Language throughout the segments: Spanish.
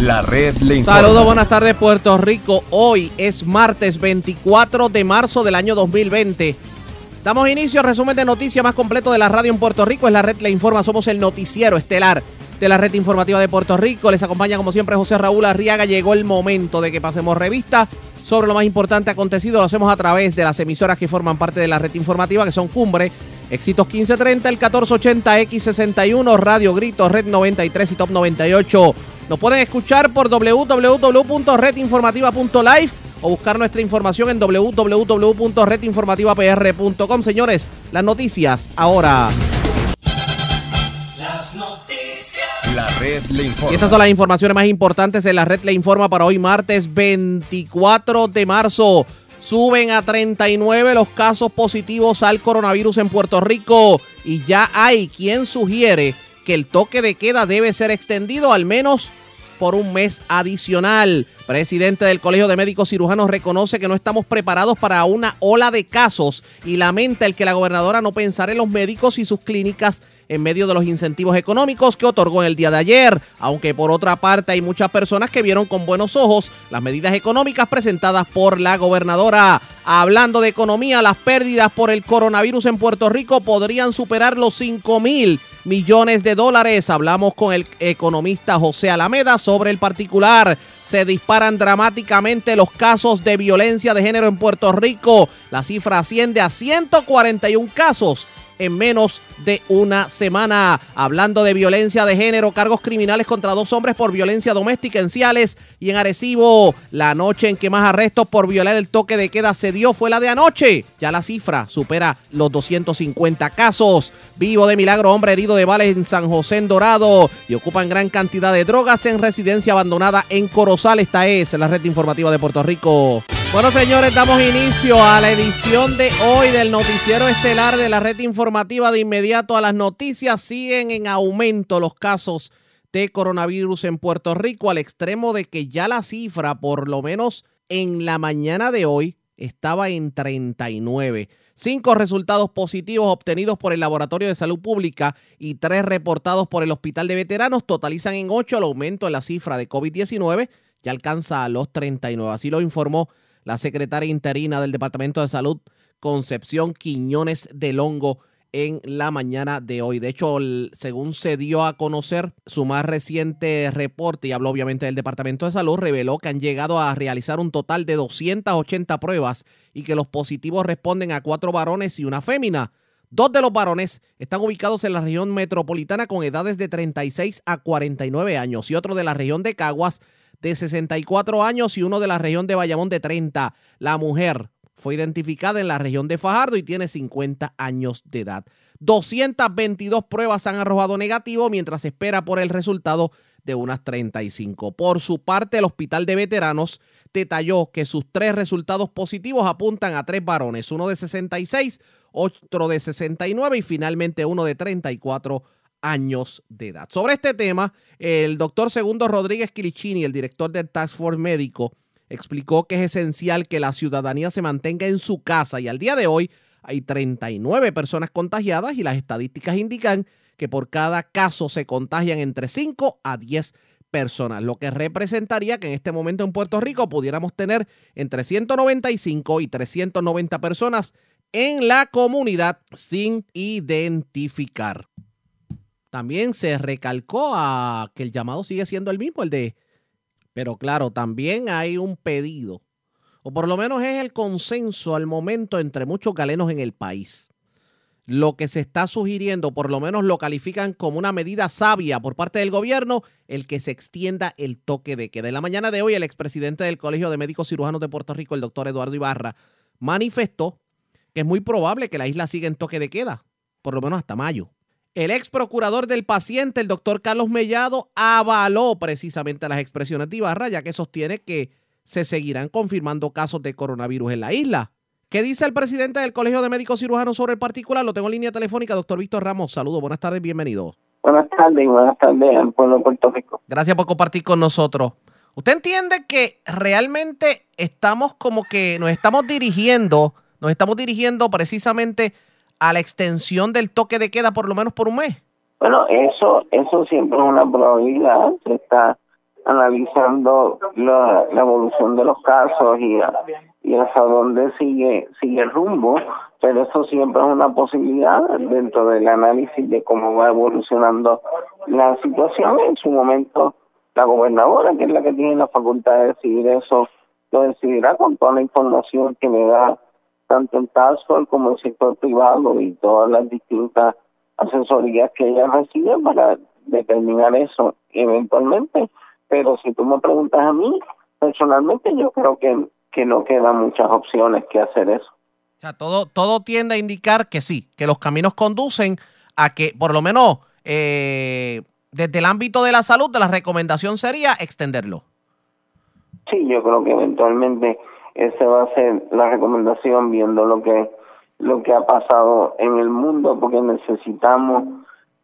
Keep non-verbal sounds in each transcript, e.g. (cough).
La red le informa. Saludos, buenas tardes Puerto Rico. Hoy es martes 24 de marzo del año 2020. Damos inicio al resumen de noticias más completo de la radio en Puerto Rico. Es la red Le Informa. Somos el noticiero estelar de la red informativa de Puerto Rico. Les acompaña como siempre José Raúl Arriaga. Llegó el momento de que pasemos revista sobre lo más importante acontecido. Lo hacemos a través de las emisoras que forman parte de la red informativa, que son Cumbre, Éxitos 1530, el 1480, X61, Radio Grito, Red 93 y Top 98. Nos pueden escuchar por www.redinformativa.live o buscar nuestra información en www.redinformativapr.com. Señores, las noticias ahora. Las noticias. La red le informa. Y estas son las informaciones más importantes en la red le informa para hoy martes 24 de marzo. Suben a 39 los casos positivos al coronavirus en Puerto Rico y ya hay quien sugiere que el toque de queda debe ser extendido al menos por un mes adicional. Presidente del Colegio de Médicos Cirujanos reconoce que no estamos preparados para una ola de casos y lamenta el que la gobernadora no pensara en los médicos y sus clínicas en medio de los incentivos económicos que otorgó en el día de ayer. Aunque por otra parte hay muchas personas que vieron con buenos ojos las medidas económicas presentadas por la gobernadora. Hablando de economía, las pérdidas por el coronavirus en Puerto Rico podrían superar los 5 mil millones de dólares. Hablamos con el economista José Alameda sobre el particular. Se disparan dramáticamente los casos de violencia de género en Puerto Rico. La cifra asciende a 141 casos en menos de una semana. Hablando de violencia de género, cargos criminales contra dos hombres por violencia doméstica en Ciales y en Arecibo. La noche en que más arrestos por violar el toque de queda se dio fue la de anoche. Ya la cifra supera los 250 casos. Vivo de milagro, hombre herido de balas en San José en Dorado y ocupan gran cantidad de drogas en residencia abandonada en Corozal. Esta es la red informativa de Puerto Rico. Bueno, señores, damos inicio a la edición de hoy del noticiero estelar de la red informativa. De inmediato a las noticias siguen en aumento los casos de coronavirus en Puerto Rico al extremo de que ya la cifra, por lo menos en la mañana de hoy, estaba en 39. Cinco resultados positivos obtenidos por el Laboratorio de Salud Pública y tres reportados por el Hospital de Veteranos totalizan en ocho el aumento en la cifra de COVID-19. Ya alcanza a los 39. Así lo informó la secretaria interina del Departamento de Salud, Concepción Quiñones del Hongo, en la mañana de hoy. De hecho, según se dio a conocer su más reciente reporte, y habló obviamente del Departamento de Salud, reveló que han llegado a realizar un total de 280 pruebas y que los positivos responden a cuatro varones y una fémina. Dos de los varones están ubicados en la región metropolitana con edades de 36 a 49 años y otro de la región de Caguas de 64 años y uno de la región de Bayamón de 30. La mujer fue identificada en la región de Fajardo y tiene 50 años de edad. 222 pruebas han arrojado negativo mientras espera por el resultado de unas 35. Por su parte, el Hospital de Veteranos detalló que sus tres resultados positivos apuntan a tres varones, uno de 66, otro de 69 y finalmente uno de 34 años de edad. Sobre este tema, el doctor Segundo Rodríguez Quilichini, el director del Task Force Médico, explicó que es esencial que la ciudadanía se mantenga en su casa y al día de hoy hay 39 personas contagiadas y las estadísticas indican que por cada caso se contagian entre 5 a 10 personas, lo que representaría que en este momento en Puerto Rico pudiéramos tener entre 195 y 390 personas en la comunidad sin identificar. También se recalcó a que el llamado sigue siendo el mismo, el de pero claro, también hay un pedido, o por lo menos es el consenso al momento entre muchos galenos en el país. Lo que se está sugiriendo, por lo menos lo califican como una medida sabia por parte del gobierno, el que se extienda el toque de queda. En la mañana de hoy, el expresidente del Colegio de Médicos Cirujanos de Puerto Rico, el doctor Eduardo Ibarra, manifestó que es muy probable que la isla siga en toque de queda, por lo menos hasta mayo. El ex procurador del paciente, el doctor Carlos Mellado, avaló precisamente las expresiones de Ibarra, ya que sostiene que se seguirán confirmando casos de coronavirus en la isla. ¿Qué dice el presidente del Colegio de Médicos Cirujanos sobre el particular? Lo tengo en línea telefónica, doctor Víctor Ramos. Saludos, buenas tardes, bienvenido. Buenas tardes, buenas tardes al pueblo de Puerto Rico. Gracias por compartir con nosotros. ¿Usted entiende que realmente estamos como que nos estamos dirigiendo, nos estamos dirigiendo precisamente a la extensión del toque de queda por lo menos por un mes? Bueno, eso eso siempre es una probabilidad, se está analizando la, evolución de los casos y, y hasta dónde sigue sigue el rumbo, pero eso siempre es una posibilidad dentro del análisis de cómo va evolucionando la situación. En su momento, la gobernadora, que es la que tiene la facultad de decidir eso, lo decidirá con toda la información que le da tanto el Task como el sector privado y todas las distintas asesorías que ella recibe para determinar eso eventualmente. Pero si tú me preguntas a mí, personalmente yo creo que, que no quedan muchas opciones que hacer eso. O sea, todo, todo tiende a indicar que sí, que los caminos conducen a que, por lo menos, eh, desde el ámbito de la salud, la recomendación sería extenderlo. Sí, yo creo que eventualmente esa va a ser la recomendación viendo lo que lo que ha pasado en el mundo porque necesitamos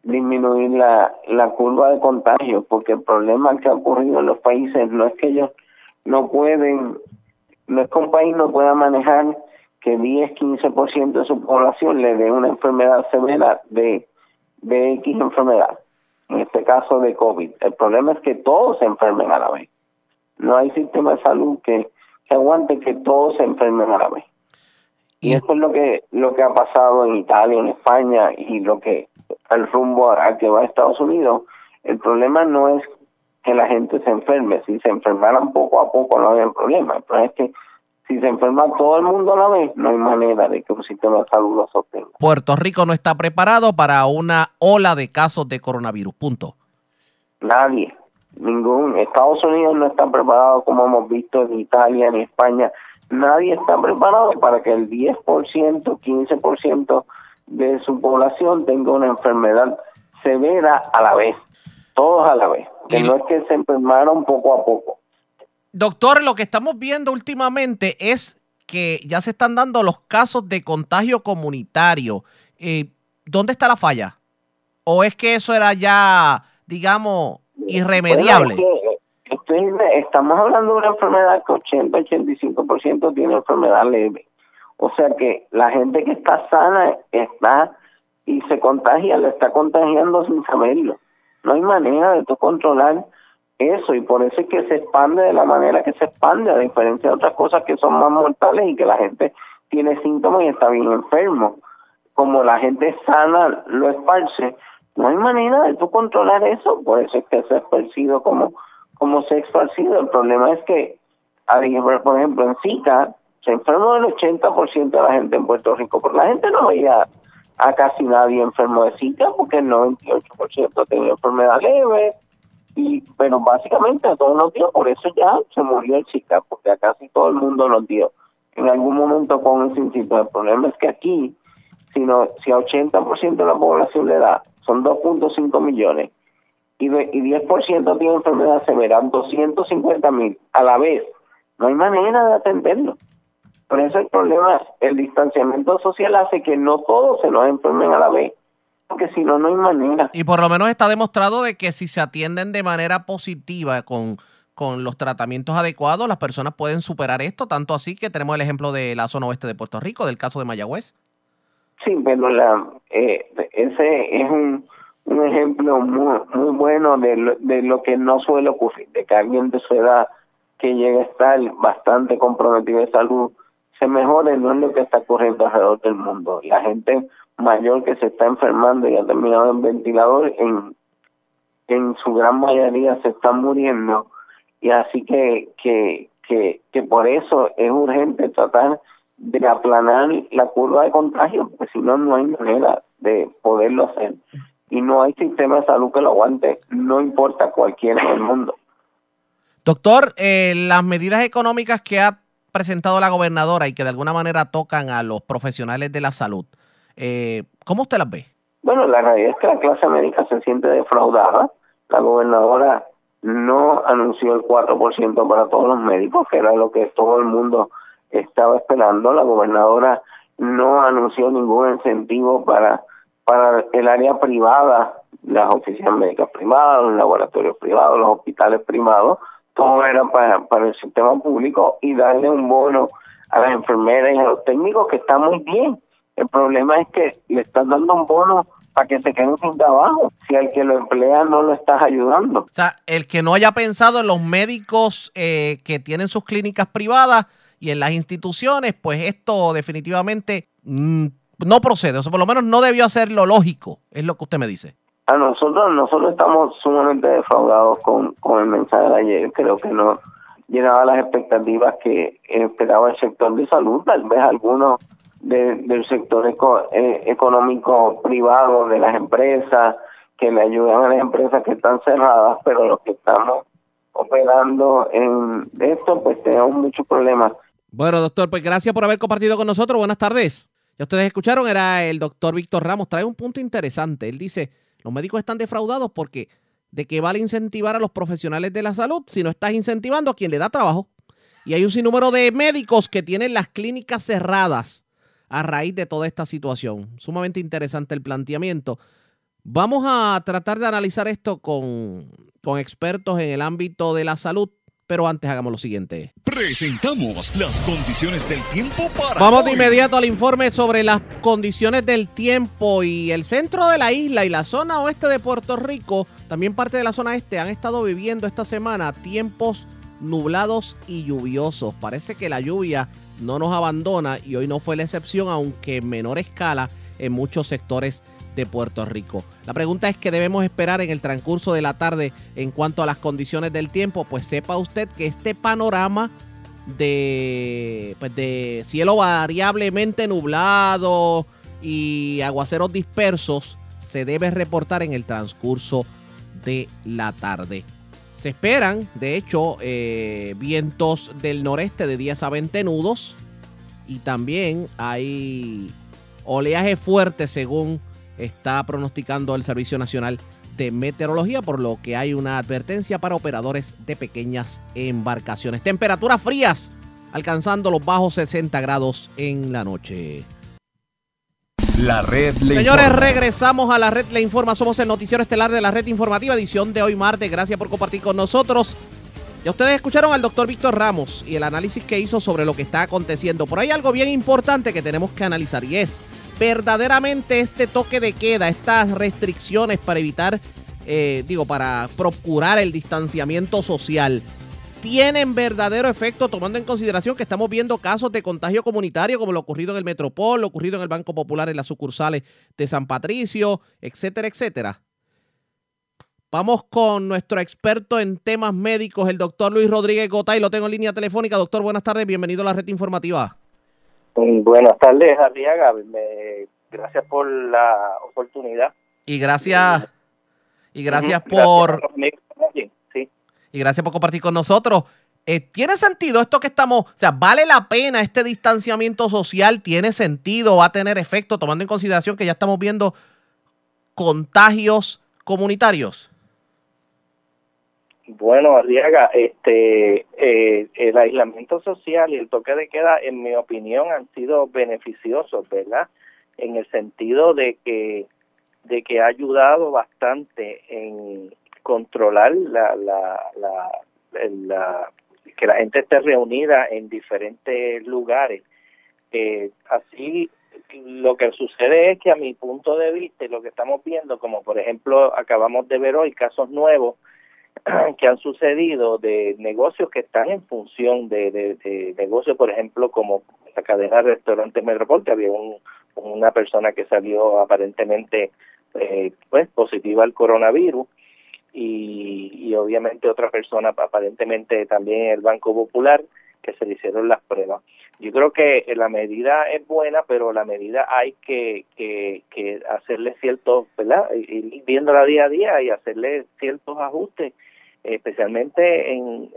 disminuir la, la curva de contagio porque el problema que ha ocurrido en los países no es que ellos no pueden no es que un país no pueda manejar que 10, 15% de su población le dé una enfermedad severa de, de X enfermedad, en este caso de COVID. El problema es que todos se enfermen a la vez. No hay sistema de salud que, que aguante que todos se enfermen a la vez. Y esto es lo que lo que ha pasado en Italia, en España y lo que el rumbo a que va a Estados Unidos. El problema no es que la gente se enferme, si se enfermaran poco a poco no había problema. El problema es que si se enferma todo el mundo a la vez, no hay manera de que un sistema de salud lo sostenga. Puerto Rico no está preparado para una ola de casos de coronavirus, punto. Nadie ningún Estados Unidos no está preparado como hemos visto en Italia, en España. Nadie está preparado para que el 10%, 15% de su población tenga una enfermedad severa a la vez, todos a la vez, que no es que se enfermaron poco a poco. Doctor, lo que estamos viendo últimamente es que ya se están dando los casos de contagio comunitario. Eh, ¿Dónde está la falla? ¿O es que eso era ya, digamos, irremediable. estamos hablando de una enfermedad que 80-85% tiene enfermedad leve. O sea que la gente que está sana está y se contagia, le está contagiando sin saberlo. No hay manera de controlar eso y por eso es que se expande de la manera que se expande, a diferencia de otras cosas que son más mortales y que la gente tiene síntomas y está bien enfermo. Como la gente sana lo esparce, no hay manera de tú controlar eso, por eso es que se ha esparcido como, como se ha esparcido. El problema es que, por ejemplo, en Zika se enfermó el 80% de la gente en Puerto Rico, pero la gente no veía a casi nadie enfermo de Zika porque el 98% tenía enfermedad leve, y pero básicamente a todos nos dio, por eso ya se murió el Zika, porque a casi todo el mundo nos dio en algún momento con ese instinto. El problema es que aquí, si, no, si a 80% de la población le da son 2.5 millones, y, y 10% tiene enfermedad severa, 250 mil a la vez. No hay manera de atenderlo. Por eso el problema es el distanciamiento social hace que no todos se nos enfermen a la vez, porque si no, no hay manera. Y por lo menos está demostrado de que si se atienden de manera positiva con, con los tratamientos adecuados, las personas pueden superar esto, tanto así que tenemos el ejemplo de la zona oeste de Puerto Rico, del caso de Mayagüez. Sí, pero la, eh, ese es un, un ejemplo muy, muy bueno de lo, de lo que no suele ocurrir, de que alguien de su edad que llega a estar bastante comprometido de salud se mejore, no es lo que está ocurriendo alrededor del mundo. La gente mayor que se está enfermando y ha terminado en ventilador, en, en su gran mayoría se están muriendo. Y así que, que, que, que por eso es urgente tratar de aplanar la curva de contagio, porque si no, no hay manera de poderlo hacer. Y no hay sistema de salud que lo aguante, no importa cualquiera en el mundo. Doctor, eh, las medidas económicas que ha presentado la gobernadora y que de alguna manera tocan a los profesionales de la salud, eh, ¿cómo usted las ve? Bueno, la realidad es que la clase médica se siente defraudada. La gobernadora no anunció el 4% para todos los médicos, que era lo que todo el mundo estaba esperando. La gobernadora no anunció ningún incentivo para, para el área privada, las oficinas médicas privadas, los laboratorios privados, los hospitales privados, todo era para, para el sistema público y darle un bono a las enfermeras y a los técnicos que está muy bien. El problema es que le están dando un bono para que se queden sin trabajo si al que lo emplea no lo estás ayudando. O sea, el que no haya pensado en los médicos eh, que tienen sus clínicas privadas y en las instituciones, pues esto definitivamente mm, no procede. O sea, por lo menos no debió hacer lo lógico, es lo que usted me dice. A nosotros, nosotros estamos sumamente defraudados con, con el mensaje de ayer. Creo que no llegaba a las expectativas que esperaba el sector de salud. Tal vez algunos del sector eh, económico privado, de las empresas, que le ayudan a las empresas que están cerradas, pero los que estamos operando en esto, pues tenemos muchos problemas. Bueno, doctor, pues gracias por haber compartido con nosotros. Buenas tardes. Ya ustedes escucharon, era el doctor Víctor Ramos. Trae un punto interesante. Él dice, los médicos están defraudados porque de qué vale incentivar a los profesionales de la salud si no estás incentivando a quien le da trabajo. Y hay un sinnúmero de médicos que tienen las clínicas cerradas a raíz de toda esta situación. Sumamente interesante el planteamiento. Vamos a tratar de analizar esto con, con expertos en el ámbito de la salud, pero antes hagamos lo siguiente. Presentamos las condiciones del tiempo para. Vamos de inmediato al informe sobre las condiciones del tiempo y el centro de la isla y la zona oeste de Puerto Rico, también parte de la zona este, han estado viviendo esta semana tiempos nublados y lluviosos. Parece que la lluvia no nos abandona y hoy no fue la excepción, aunque en menor escala en muchos sectores de Puerto Rico. La pregunta es qué debemos esperar en el transcurso de la tarde en cuanto a las condiciones del tiempo. Pues sepa usted que este panorama de, pues de cielo variablemente nublado y aguaceros dispersos se debe reportar en el transcurso de la tarde. Se esperan, de hecho, eh, vientos del noreste de 10 a 20 nudos y también hay oleaje fuerte según está pronosticando el Servicio Nacional de Meteorología, por lo que hay una advertencia para operadores de pequeñas embarcaciones. Temperaturas frías alcanzando los bajos 60 grados en la noche. La red le Señores, informa. regresamos a la red Le Informa. Somos el noticiero estelar de la red informativa, edición de hoy martes. Gracias por compartir con nosotros. Ya ustedes escucharon al doctor Víctor Ramos y el análisis que hizo sobre lo que está aconteciendo. Por ahí algo bien importante que tenemos que analizar y es verdaderamente este toque de queda, estas restricciones para evitar, eh, digo, para procurar el distanciamiento social, tienen verdadero efecto tomando en consideración que estamos viendo casos de contagio comunitario como lo ocurrido en el Metropol, lo ocurrido en el Banco Popular en las sucursales de San Patricio, etcétera, etcétera. Vamos con nuestro experto en temas médicos, el doctor Luis Rodríguez Gotay. Lo tengo en línea telefónica. Doctor, buenas tardes. Bienvenido a la red informativa. Buenas tardes, Arriaga. Me, gracias por la oportunidad. Y gracias, y gracias por los amigos también, Sí. y gracias por compartir con nosotros. Eh, ¿Tiene sentido esto que estamos, o sea, vale la pena este distanciamiento social? ¿Tiene sentido? ¿Va a tener efecto tomando en consideración que ya estamos viendo contagios comunitarios? Bueno, Arriaga, este, eh, el aislamiento social y el toque de queda, en mi opinión, han sido beneficiosos, ¿verdad? En el sentido de que, de que ha ayudado bastante en controlar la, la, la, la- que la gente esté reunida en diferentes lugares. Eh, así, lo que sucede es que a mi punto de vista, lo que estamos viendo, como por ejemplo acabamos de ver hoy casos nuevos, (clears throat) que han sucedido de negocios que están en función de, de, negocios, por ejemplo, como la cadena de restaurantes Metropol, había un, una persona que salió aparentemente eh, pues positiva al coronavirus y, y obviamente otra persona aparentemente también el Banco Popular que se le hicieron las pruebas. Yo creo que la medida es buena, pero la medida hay que, que, que hacerle ciertos, ¿verdad? Ir viéndola día a día y hacerle ciertos ajustes especialmente en,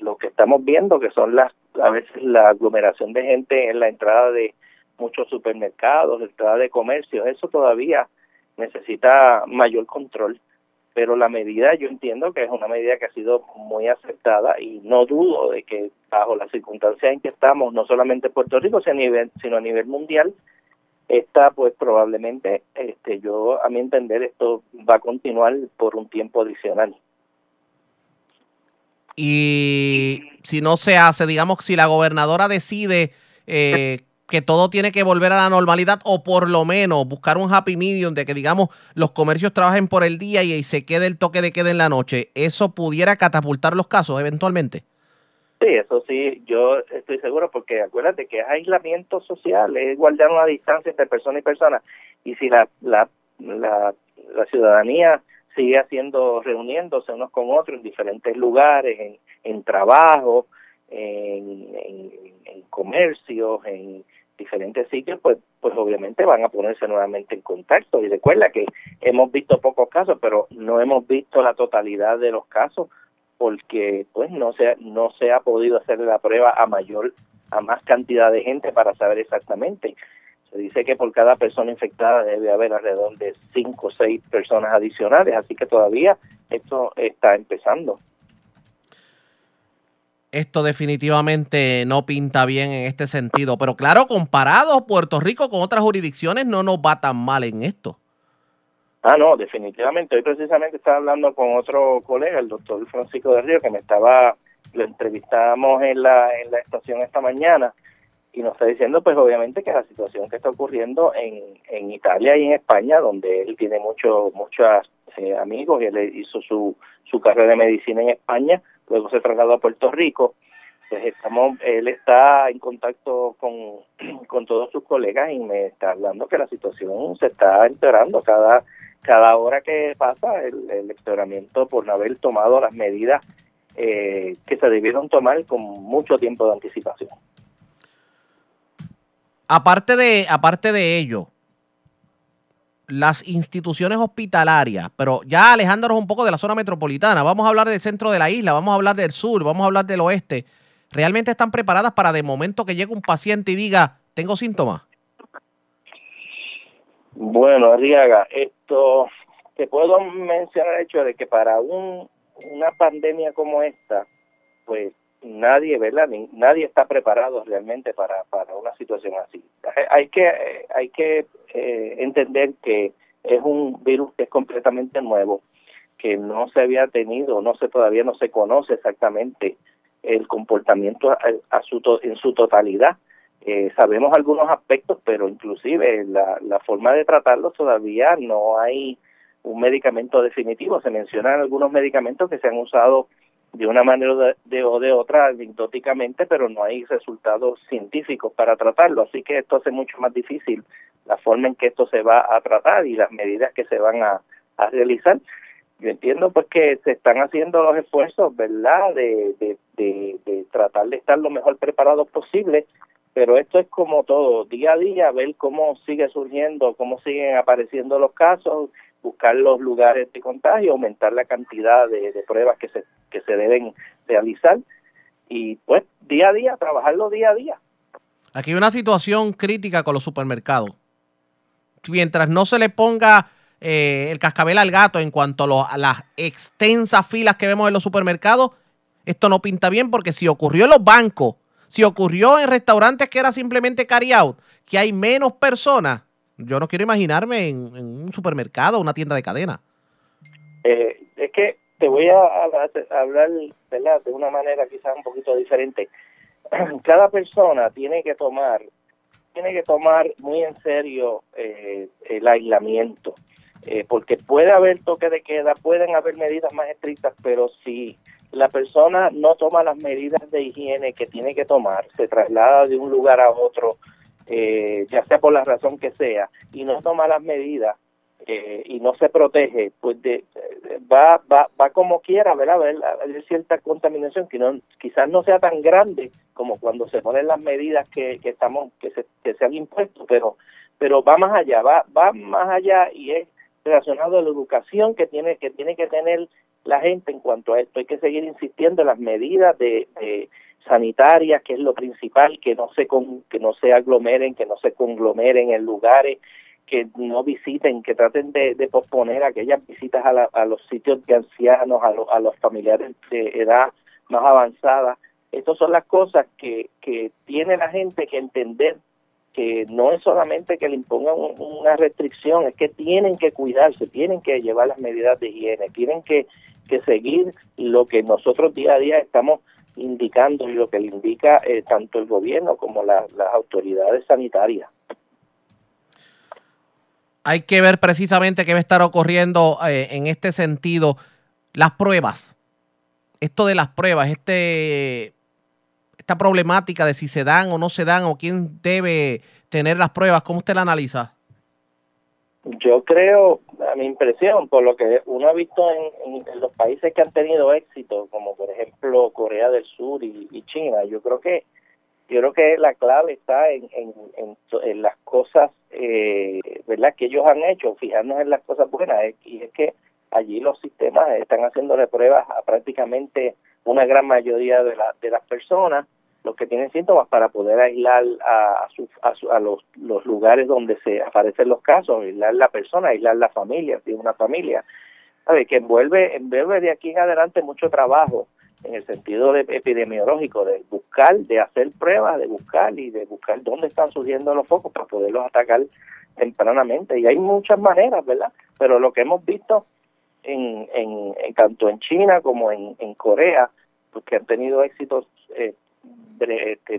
lo que estamos viendo, que son las a veces la aglomeración de gente en la entrada de muchos supermercados, entrada de comercios, eso todavía necesita mayor control. Pero la medida yo entiendo que es una medida que ha sido muy aceptada y no dudo de que bajo las circunstancias en que estamos, no solamente en Puerto Rico, sino a nivel, sino a nivel mundial, esta pues probablemente, este, yo a mi entender, esto va a continuar por un tiempo adicional. Y si no se hace, digamos, si la gobernadora decide eh, que todo tiene que volver a la normalidad o por lo menos buscar un happy medium de que digamos los comercios trabajen por el día y, se quede el toque de queda en la noche, ¿eso pudiera catapultar los casos eventualmente? Sí, eso sí, yo estoy seguro porque acuérdate que es aislamiento social, es guardar una distancia entre persona y persona y si la, la, la, ciudadanía sigue haciendo, reuniéndose unos con otros en diferentes lugares, en, en trabajo, en, en, comercios, en diferentes sitios, pues, pues obviamente van a ponerse nuevamente en contacto. Y recuerda que hemos visto pocos casos, pero no hemos visto la totalidad de los casos porque pues no se, no se ha podido hacer la prueba a mayor, a más cantidad de gente para saber exactamente. Se dice que por cada persona infectada debe haber alrededor de cinco o seis personas adicionales, así que todavía esto está empezando esto definitivamente no pinta bien en este sentido. Pero claro, comparado Puerto Rico con otras jurisdicciones, no nos va tan mal en esto. Ah, no, definitivamente. Hoy precisamente estaba hablando con otro colega, el doctor Francisco de Río, que me estaba, lo entrevistamos en la, en la estación esta mañana y nos está diciendo, pues obviamente que la situación que está ocurriendo en, en Italia y en España, donde él tiene muchos muchos eh, amigos y él hizo su, su carrera de medicina en España, luego se trasladó a Puerto Rico. Pues estamos, él está en contacto con, (clears throat) con todos sus colegas y me está hablando que la situación se está empeorando cada cada hora que pasa el, el empeoramiento por no haber tomado las medidas eh, que se debieron tomar con mucho tiempo de anticipación. Aparte de, aparte de ello, las instituciones hospitalarias, pero ya alejándonos un poco de la zona metropolitana, vamos a hablar del centro de la isla, vamos a hablar del sur, vamos a hablar del oeste, ¿realmente están preparadas para de momento que llegue un paciente y diga, tengo síntomas? Bueno, Arriaga, esto, te puedo mencionar el hecho de que para un, una pandemia como esta, pues nadie, ¿verdad? nadie está preparado realmente para, para una situación así. Hay que, hay que eh, entender que es un virus que es completamente nuevo, que no se había tenido, no se todavía no se conoce exactamente el comportamiento en su totalidad. Eh, sabemos algunos aspectos, pero inclusive la, la forma de tratarlo todavía no hay un medicamento definitivo. Se mencionan algunos medicamentos que se han usado de una manera de, o de otra anecdóticamente, pero no hay resultados científicos para tratarlo. Así que esto hace mucho más difícil la forma en que esto se va a tratar y las medidas que se van a, realizar. Yo entiendo pues que se están haciendo los esfuerzos, ¿verdad?, de, de, de, de tratar de estar lo mejor preparados posible, pero esto es como todo, día a día, ver cómo sigue surgiendo, cómo siguen apareciendo los casos, buscar los lugares de contagio, aumentar la cantidad de, pruebas que se, que se deben realizar y pues día a día, trabajarlo día a día. Aquí hay una situación crítica con los supermercados. Mientras no se le ponga eh, el cascabel al gato en cuanto a, a, las extensas filas que vemos en los supermercados, esto no pinta bien porque si ocurrió en los bancos, si ocurrió en restaurantes que era simplemente carry out, que hay menos personas, yo no quiero imaginarme en, un supermercado una tienda de cadena. Eh, es que te voy a, hablar de una manera quizás un poquito diferente. (clears throat) Cada persona tiene que tomar tiene que tomar muy en serio eh, el aislamiento, eh, porque puede haber toque de queda, pueden haber medidas más estrictas, pero si la persona no toma las medidas de higiene que tiene que tomar, se traslada de un lugar a otro, eh, ya sea por la razón que sea, y no toma las medidas eh, y no se protege, pues de, va, va, va como quiera, ¿verdad? Hay cierta contaminación que no, quizás no sea tan grande como cuando se ponen las medidas que, que estamos que se, que se han impuesto, pero pero va más allá, va va más allá y es relacionado a la educación que tiene que tiene que tener la gente en cuanto a esto. Hay que seguir insistiendo en las medidas de, de sanitarias, que es lo principal, que no se con, que no se aglomeren, que no se conglomeren en lugares, que no visiten, que traten de, posponer aquellas visitas a, a, los sitios de ancianos, a, a los familiares de edad más avanzada. Estas son las cosas que, que tiene la gente que entender que no es solamente que le impongan una restricción, es que tienen que cuidarse, tienen que llevar las medidas de higiene, tienen que, que seguir lo que nosotros día a día estamos indicando y lo que le indica eh, tanto el gobierno como las autoridades sanitarias. Hay que ver precisamente qué va a estar ocurriendo eh, en este sentido. Las pruebas. Esto de las pruebas, este, esta problemática de si se dan o no se dan o quién debe tener las pruebas, ¿cómo usted la analiza? Yo creo, a mi impresión, por lo que uno ha visto en, los países que han tenido éxito, como por ejemplo Corea del Sur y, China, yo creo que yo creo que la clave está en, en, las cosas, eh, ¿verdad? Que ellos han hecho, fijarnos en las cosas buenas, y es que allí los sistemas están haciéndole pruebas a prácticamente una gran mayoría de, la, de las personas los que tienen síntomas para poder aislar a, a, a, los, los, lugares donde se aparecen los casos, aislar la persona, aislar la familia, si una familia. ¿Sabe? Que envuelve, envuelve de aquí en adelante mucho trabajo en el sentido de epidemiológico, de buscar, de hacer pruebas, de buscar y de buscar dónde están surgiendo los focos para poderlos atacar tempranamente. Y hay muchas maneras, ¿verdad? Pero lo que hemos visto en, en, tanto en China como en, en Corea, pues que han tenido éxitos eh,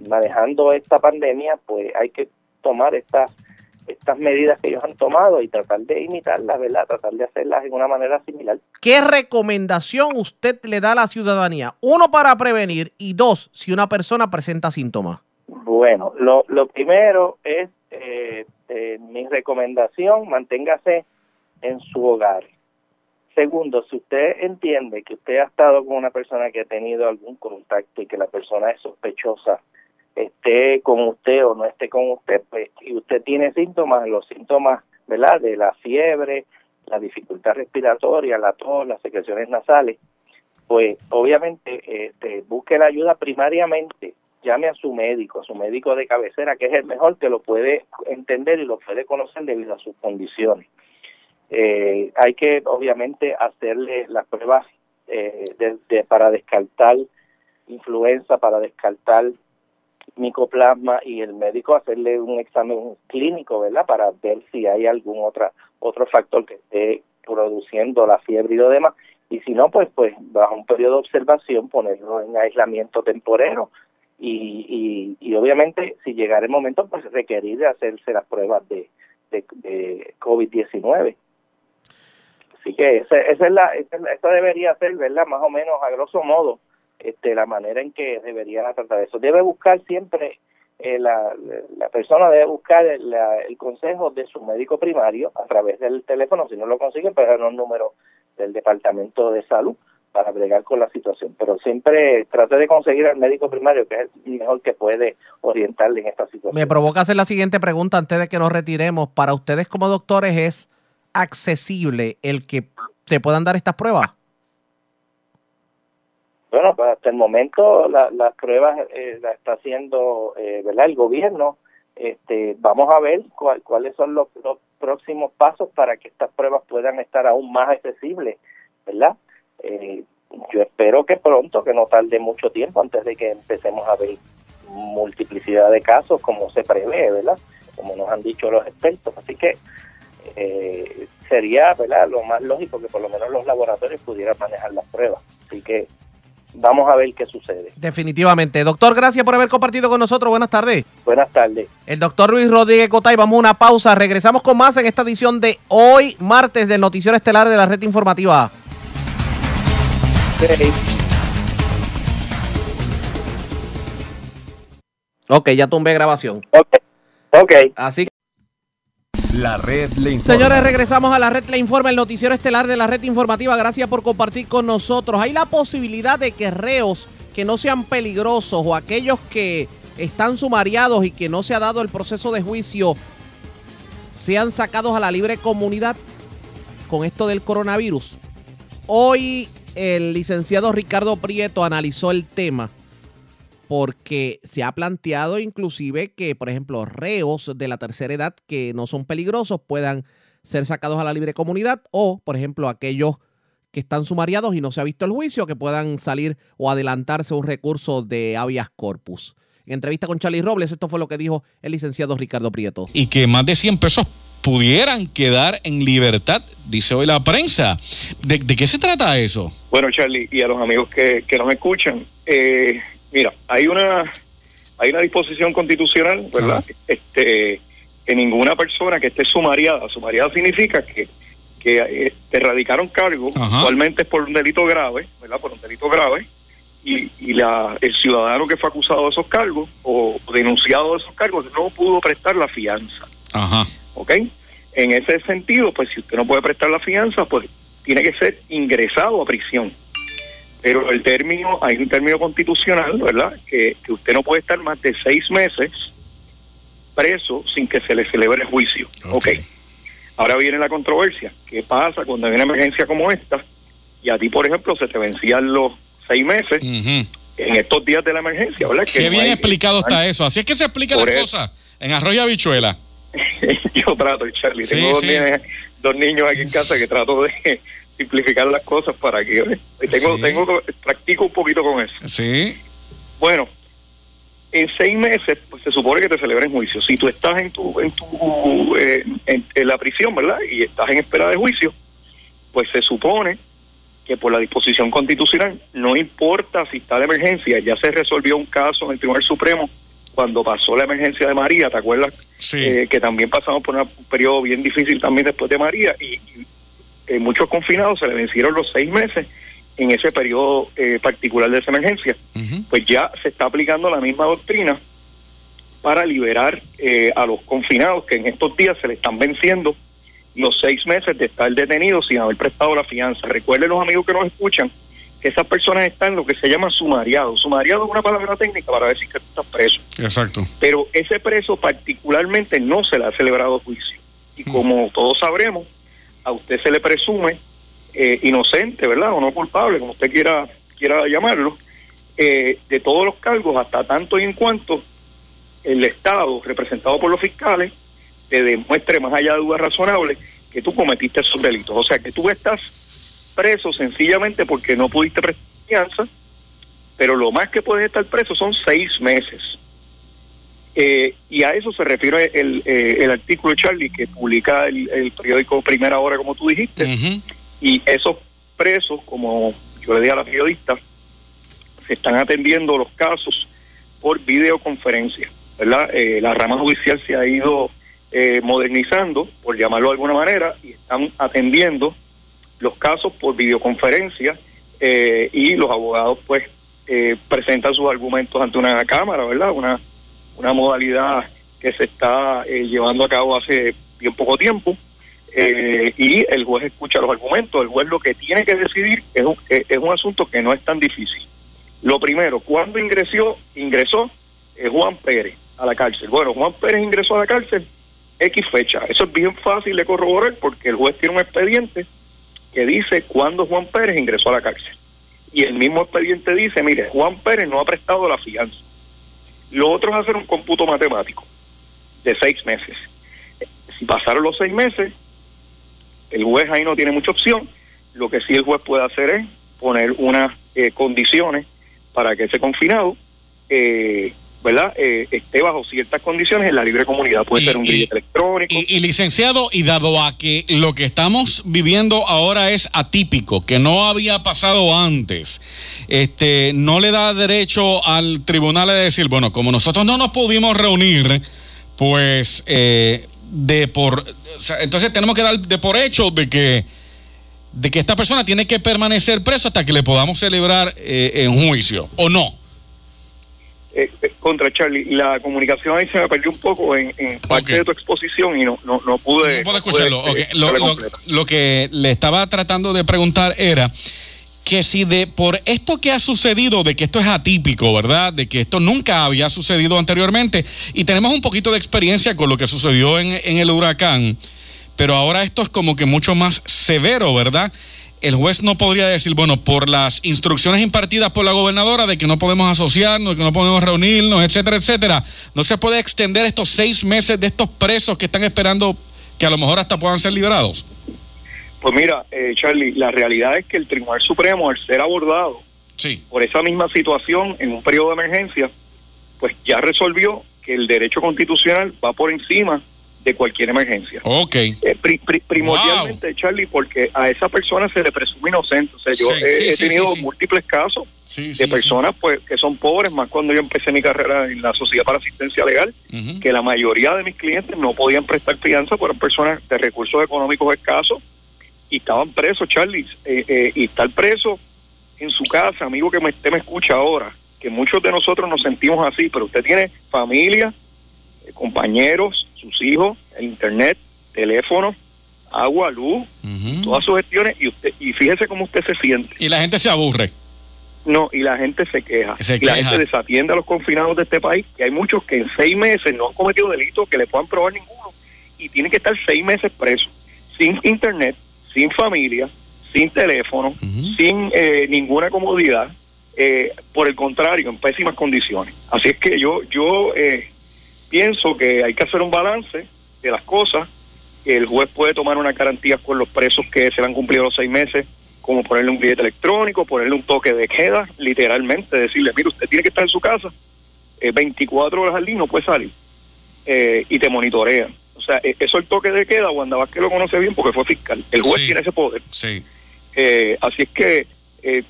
manejando esta pandemia, pues hay que tomar estas estas medidas que ellos han tomado y tratar de imitarlas, ¿verdad? Tratar de hacerlas de una manera similar. ¿Qué recomendación usted le da a la ciudadanía? Uno, para prevenir y dos, si una persona presenta síntomas. Bueno, lo, lo primero es eh, eh, mi recomendación, manténgase en su hogar. Segundo, si usted entiende que usted ha estado con una persona que ha tenido algún contacto y que la persona es sospechosa, esté con usted o no esté con usted, pues, y usted tiene síntomas, los síntomas, ¿verdad? De la fiebre, la dificultad respiratoria, la tos, las secreciones nasales, pues obviamente este, busque la ayuda primariamente, llame a su médico, a su médico de cabecera, que es el mejor que lo puede entender y lo puede conocer debido a sus condiciones. Eh, hay que obviamente hacerle las pruebas eh, de, para descartar influenza, para descartar micoplasma y el médico hacerle un examen clínico, ¿verdad? Para ver si hay algún otra, otro factor que esté produciendo la fiebre y lo demás. Y si no, pues, pues bajo un periodo de observación ponerlo en aislamiento temporero y, y, obviamente si llegara el momento, pues requerir de hacerse las pruebas de, de, de COVID-19. Así que esa, es la, esa, debería ser, ¿verdad? Más o menos a grosso modo, este, la manera en que debería tratar eso. Debe buscar siempre, eh, la, la persona debe buscar el, el, consejo de su médico primario a través del teléfono, si no lo consigue, pues en un número del Departamento de Salud para bregar con la situación. Pero siempre trate de conseguir al médico primario, que es el mejor que puede orientarle en esta situación. Me provoca hacer la siguiente pregunta antes de que nos retiremos. Para ustedes como doctores es accesible el que se puedan dar estas pruebas? Bueno, pues hasta el momento las pruebas eh, las está haciendo eh, ¿verdad? el gobierno. Este, vamos a ver cuáles son los, próximos pasos para que estas pruebas puedan estar aún más accesibles, ¿verdad? Eh, yo espero que pronto, que no tarde mucho tiempo antes de que empecemos a ver multiplicidad de casos como se prevé, ¿verdad? Como nos han dicho los expertos. Así que eh, sería ¿verdad? lo más lógico que por lo menos los laboratorios pudieran manejar las pruebas. Así que vamos a ver qué sucede. Definitivamente. Doctor, gracias por haber compartido con nosotros. Buenas tardes. Buenas tardes. El doctor Luis Rodríguez Cotay. Vamos a una pausa. Regresamos con más en esta edición de hoy, martes, del Noticiero Estelar de la Red Informativa. Ok, ya tumbé grabación. Ok. Ok. Así la red le informa. Señores, regresamos a la red le informa, el noticiero estelar de la red informativa. Gracias por compartir con nosotros. Hay la posibilidad de que reos que no sean peligrosos o aquellos que están sumariados y que no se ha dado el proceso de juicio sean sacados a la libre comunidad con esto del coronavirus. Hoy el licenciado Ricardo Prieto analizó el tema porque se ha planteado inclusive que, por ejemplo, reos de la tercera edad que no son peligrosos puedan ser sacados a la libre comunidad o, por ejemplo, aquellos que están sumariados y no se ha visto el juicio, que puedan salir o adelantarse un recurso de habeas corpus. En entrevista con Charlie Robles, esto fue lo que dijo el licenciado Ricardo Prieto. Y que más de 100 pesos pudieran quedar en libertad, dice hoy la prensa. ¿De, qué se trata eso? Bueno, Charlie, y a los amigos que, que nos escuchan, eh, mira, hay una hay una disposición constitucional, ¿verdad? Este que ninguna persona que esté sumariada, sumariada significa que que eh, te erradicaron cargos, actualmente es por un delito grave, ¿verdad? Por un delito grave, y, y la, el ciudadano que fue acusado de esos cargos o denunciado de esos cargos no pudo prestar la fianza. Ajá. ¿Ok? En ese sentido, pues si usted no puede prestar la fianza, pues tiene que ser ingresado a prisión. Pero el término, hay un término constitucional, ¿verdad? Que, que usted no puede estar más de seis meses preso sin que se le celebre el juicio. Ok. Ahora viene la controversia. ¿Qué pasa cuando hay una emergencia como esta? Y a ti, por ejemplo, se te vencían los seis meses en estos días de la emergencia, ¿verdad? Qué bien explicado está eso. Así es que se explica la cosa en Arroyo Habichuela. (laughs) Yo trato, Charlie. Tengo dos, Niños, aquí en casa que trato de simplificar las cosas para que tengo, tengo practico un poquito con eso. Sí. Bueno, en seis meses pues, se supone que te celebren juicio. Si tú estás en tu en tu eh, en, la prisión, ¿verdad? Y estás en espera de juicio, pues se supone que por la disposición constitucional no importa si está de emergencia, ya se resolvió un caso en el Tribunal Supremo cuando pasó la emergencia de María, ¿te acuerdas? Sí. Eh, que también pasamos por un periodo bien difícil también después de María y, eh, muchos confinados se le vencieron los seis meses en ese periodo eh, particular de esa emergencia. Pues ya se está aplicando la misma doctrina para liberar eh, a los confinados que en estos días se le están venciendo los seis meses de estar detenidos sin haber prestado la fianza. Recuerden los amigos que nos escuchan que esas personas están en lo que se llama sumariado. Sumariado es una palabra técnica para decir que tú estás preso. Exacto. Pero ese preso particularmente no se le ha celebrado juicio. Y como todos sabremos, a usted se le presume eh, inocente, ¿verdad? O no culpable, como usted quiera, quiera llamarlo, eh, de todos los cargos, hasta tanto y en cuanto el Estado, representado por los fiscales, te demuestre más allá de dudas razonables que tú cometiste esos delitos. O sea, que tú estás preso sencillamente porque no pudiste prestar fianza, pero lo más que puedes estar preso son seis meses. Eh, y a eso se refiere el, el artículo Charlie que publica el, periódico Primera Hora, como tú dijiste, y esos presos, como yo le dije a la periodista, se están atendiendo los casos por videoconferencia, ¿verdad? Eh, la rama judicial se ha ido eh, modernizando, por llamarlo de alguna manera, y están atendiendo los casos por videoconferencia eh, y los abogados pues presentan sus argumentos ante una cámara, ¿verdad? Una, una modalidad que se está llevando a cabo hace bien poco tiempo eh, y el juez escucha los argumentos. El juez lo que tiene que decidir es un, es un asunto que no es tan difícil. Lo primero, ¿cuándo ingresó? Ingresó eh, Juan Pérez a la cárcel. Bueno, Juan Pérez ingresó a la cárcel X fecha. Eso es bien fácil de corroborar porque el juez tiene un expediente que dice cuándo Juan Pérez ingresó a la cárcel. Y el mismo expediente dice, mire, Juan Pérez no ha prestado la fianza. Lo otro es hacer un cómputo matemático de seis meses. Si pasaron los seis meses, el juez ahí no tiene mucha opción. Lo que sí el juez puede hacer es poner unas eh, condiciones para que ese confinado, eh, ¿verdad?, eh, esté bajo ciertas condiciones en la libre comunidad. Puede ser un billete electrónico. Y, licenciado, y dado a que lo que estamos viviendo ahora es atípico, que no había pasado antes, este, no le da derecho al tribunal de decir, bueno, como nosotros no nos pudimos reunir, pues eh, de por entonces tenemos que dar de por hecho de que de que esta persona tiene que permanecer preso hasta que le podamos celebrar eh, en juicio o no eh, eh, contra Charlie. La comunicación ahí se me perdió un poco en, parte de tu exposición y no no, no pude, no escucharlo. lo que le estaba tratando de preguntar era que si de por esto que ha sucedido, de que esto es atípico, ¿verdad? De que esto nunca había sucedido anteriormente, y tenemos un poquito de experiencia con lo que sucedió en, el huracán, pero ahora esto es como que mucho más severo, ¿verdad? El juez no podría decir, bueno, por las instrucciones impartidas por la gobernadora de que no podemos asociarnos, que no podemos reunirnos, etcétera, etcétera, no se puede extender estos seis meses de estos presos que están esperando que a lo mejor hasta puedan ser liberados. Pues mira, eh, Charlie, la realidad es que el Tribunal Supremo, al ser abordado por esa misma situación en un periodo de emergencia, pues ya resolvió que el derecho constitucional va por encima de cualquier emergencia. Ok. Eh, pri- pri- primordialmente, Charlie, porque a esa persona se le presume inocente. O sea, yo Sí, he, sí, he sí, tenido sí, múltiples casos de personas pues que son pobres, más cuando yo empecé mi carrera en la Sociedad para Asistencia Legal, que la mayoría de mis clientes no podían prestar fianza por personas de recursos económicos escasos y estaban presos, Charlie. Eh, eh, y estar preso en su casa, amigo que me, usted me escucha ahora, que muchos de nosotros nos sentimos así, pero usted tiene familia, compañeros, sus hijos, el internet, teléfono, agua, luz, Ujú. todas sus gestiones y usted y fíjese cómo usted se siente. Y la gente se aburre. No, y la gente se queja. Se y la gente desatiende a los confinados de este país, que hay muchos que en seis meses no han cometido delitos que le puedan probar ninguno y tienen que estar seis meses presos, sin internet, sin familia, sin teléfono, sin eh, ninguna comodidad, eh, por el contrario, en pésimas condiciones. Así es que yo, yo eh, pienso que hay que hacer un balance de las cosas. El juez puede tomar una garantía con los presos que se le han cumplido los seis meses, como ponerle un billete electrónico, ponerle un toque de queda, literalmente, decirle, mire, usted tiene que estar en su casa eh, 24 horas al día no puede salir. Eh, y te monitorean. O sea, eh, eso el toque de queda, Wanda Vázquez lo conoce bien porque fue fiscal. El juez Sí. tiene ese poder. Sí. Eh, así es que eh,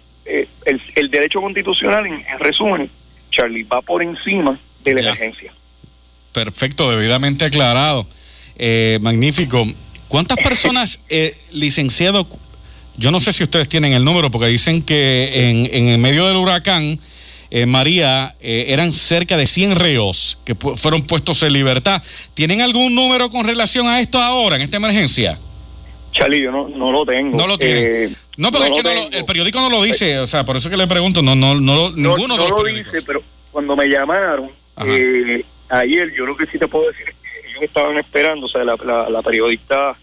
el, el derecho constitucional, en, en resumen, Charlie, va por encima de la Ya. emergencia. Perfecto, debidamente aclarado. Eh, magnífico. ¿Cuántas (coughs) personas, eh, licenciado, yo no sé si ustedes tienen el número, porque dicen que en, en el medio del huracán, eh, María, eh, eran cerca de 100 reos que pu- fueron puestos en libertad. ¿Tienen algún número con relación a esto ahora, en esta emergencia? Charlie, yo no, no lo tengo. No lo tienen. Eh, No, porque es que no lo- el periódico no lo dice, o sea, por eso que le pregunto, no, no, no, lo- No, ninguno no de los lo dice, pero cuando me llamaron eh, ayer, yo lo que sí te puedo decir es que ellos estaban esperando, o sea, la, la- la periodista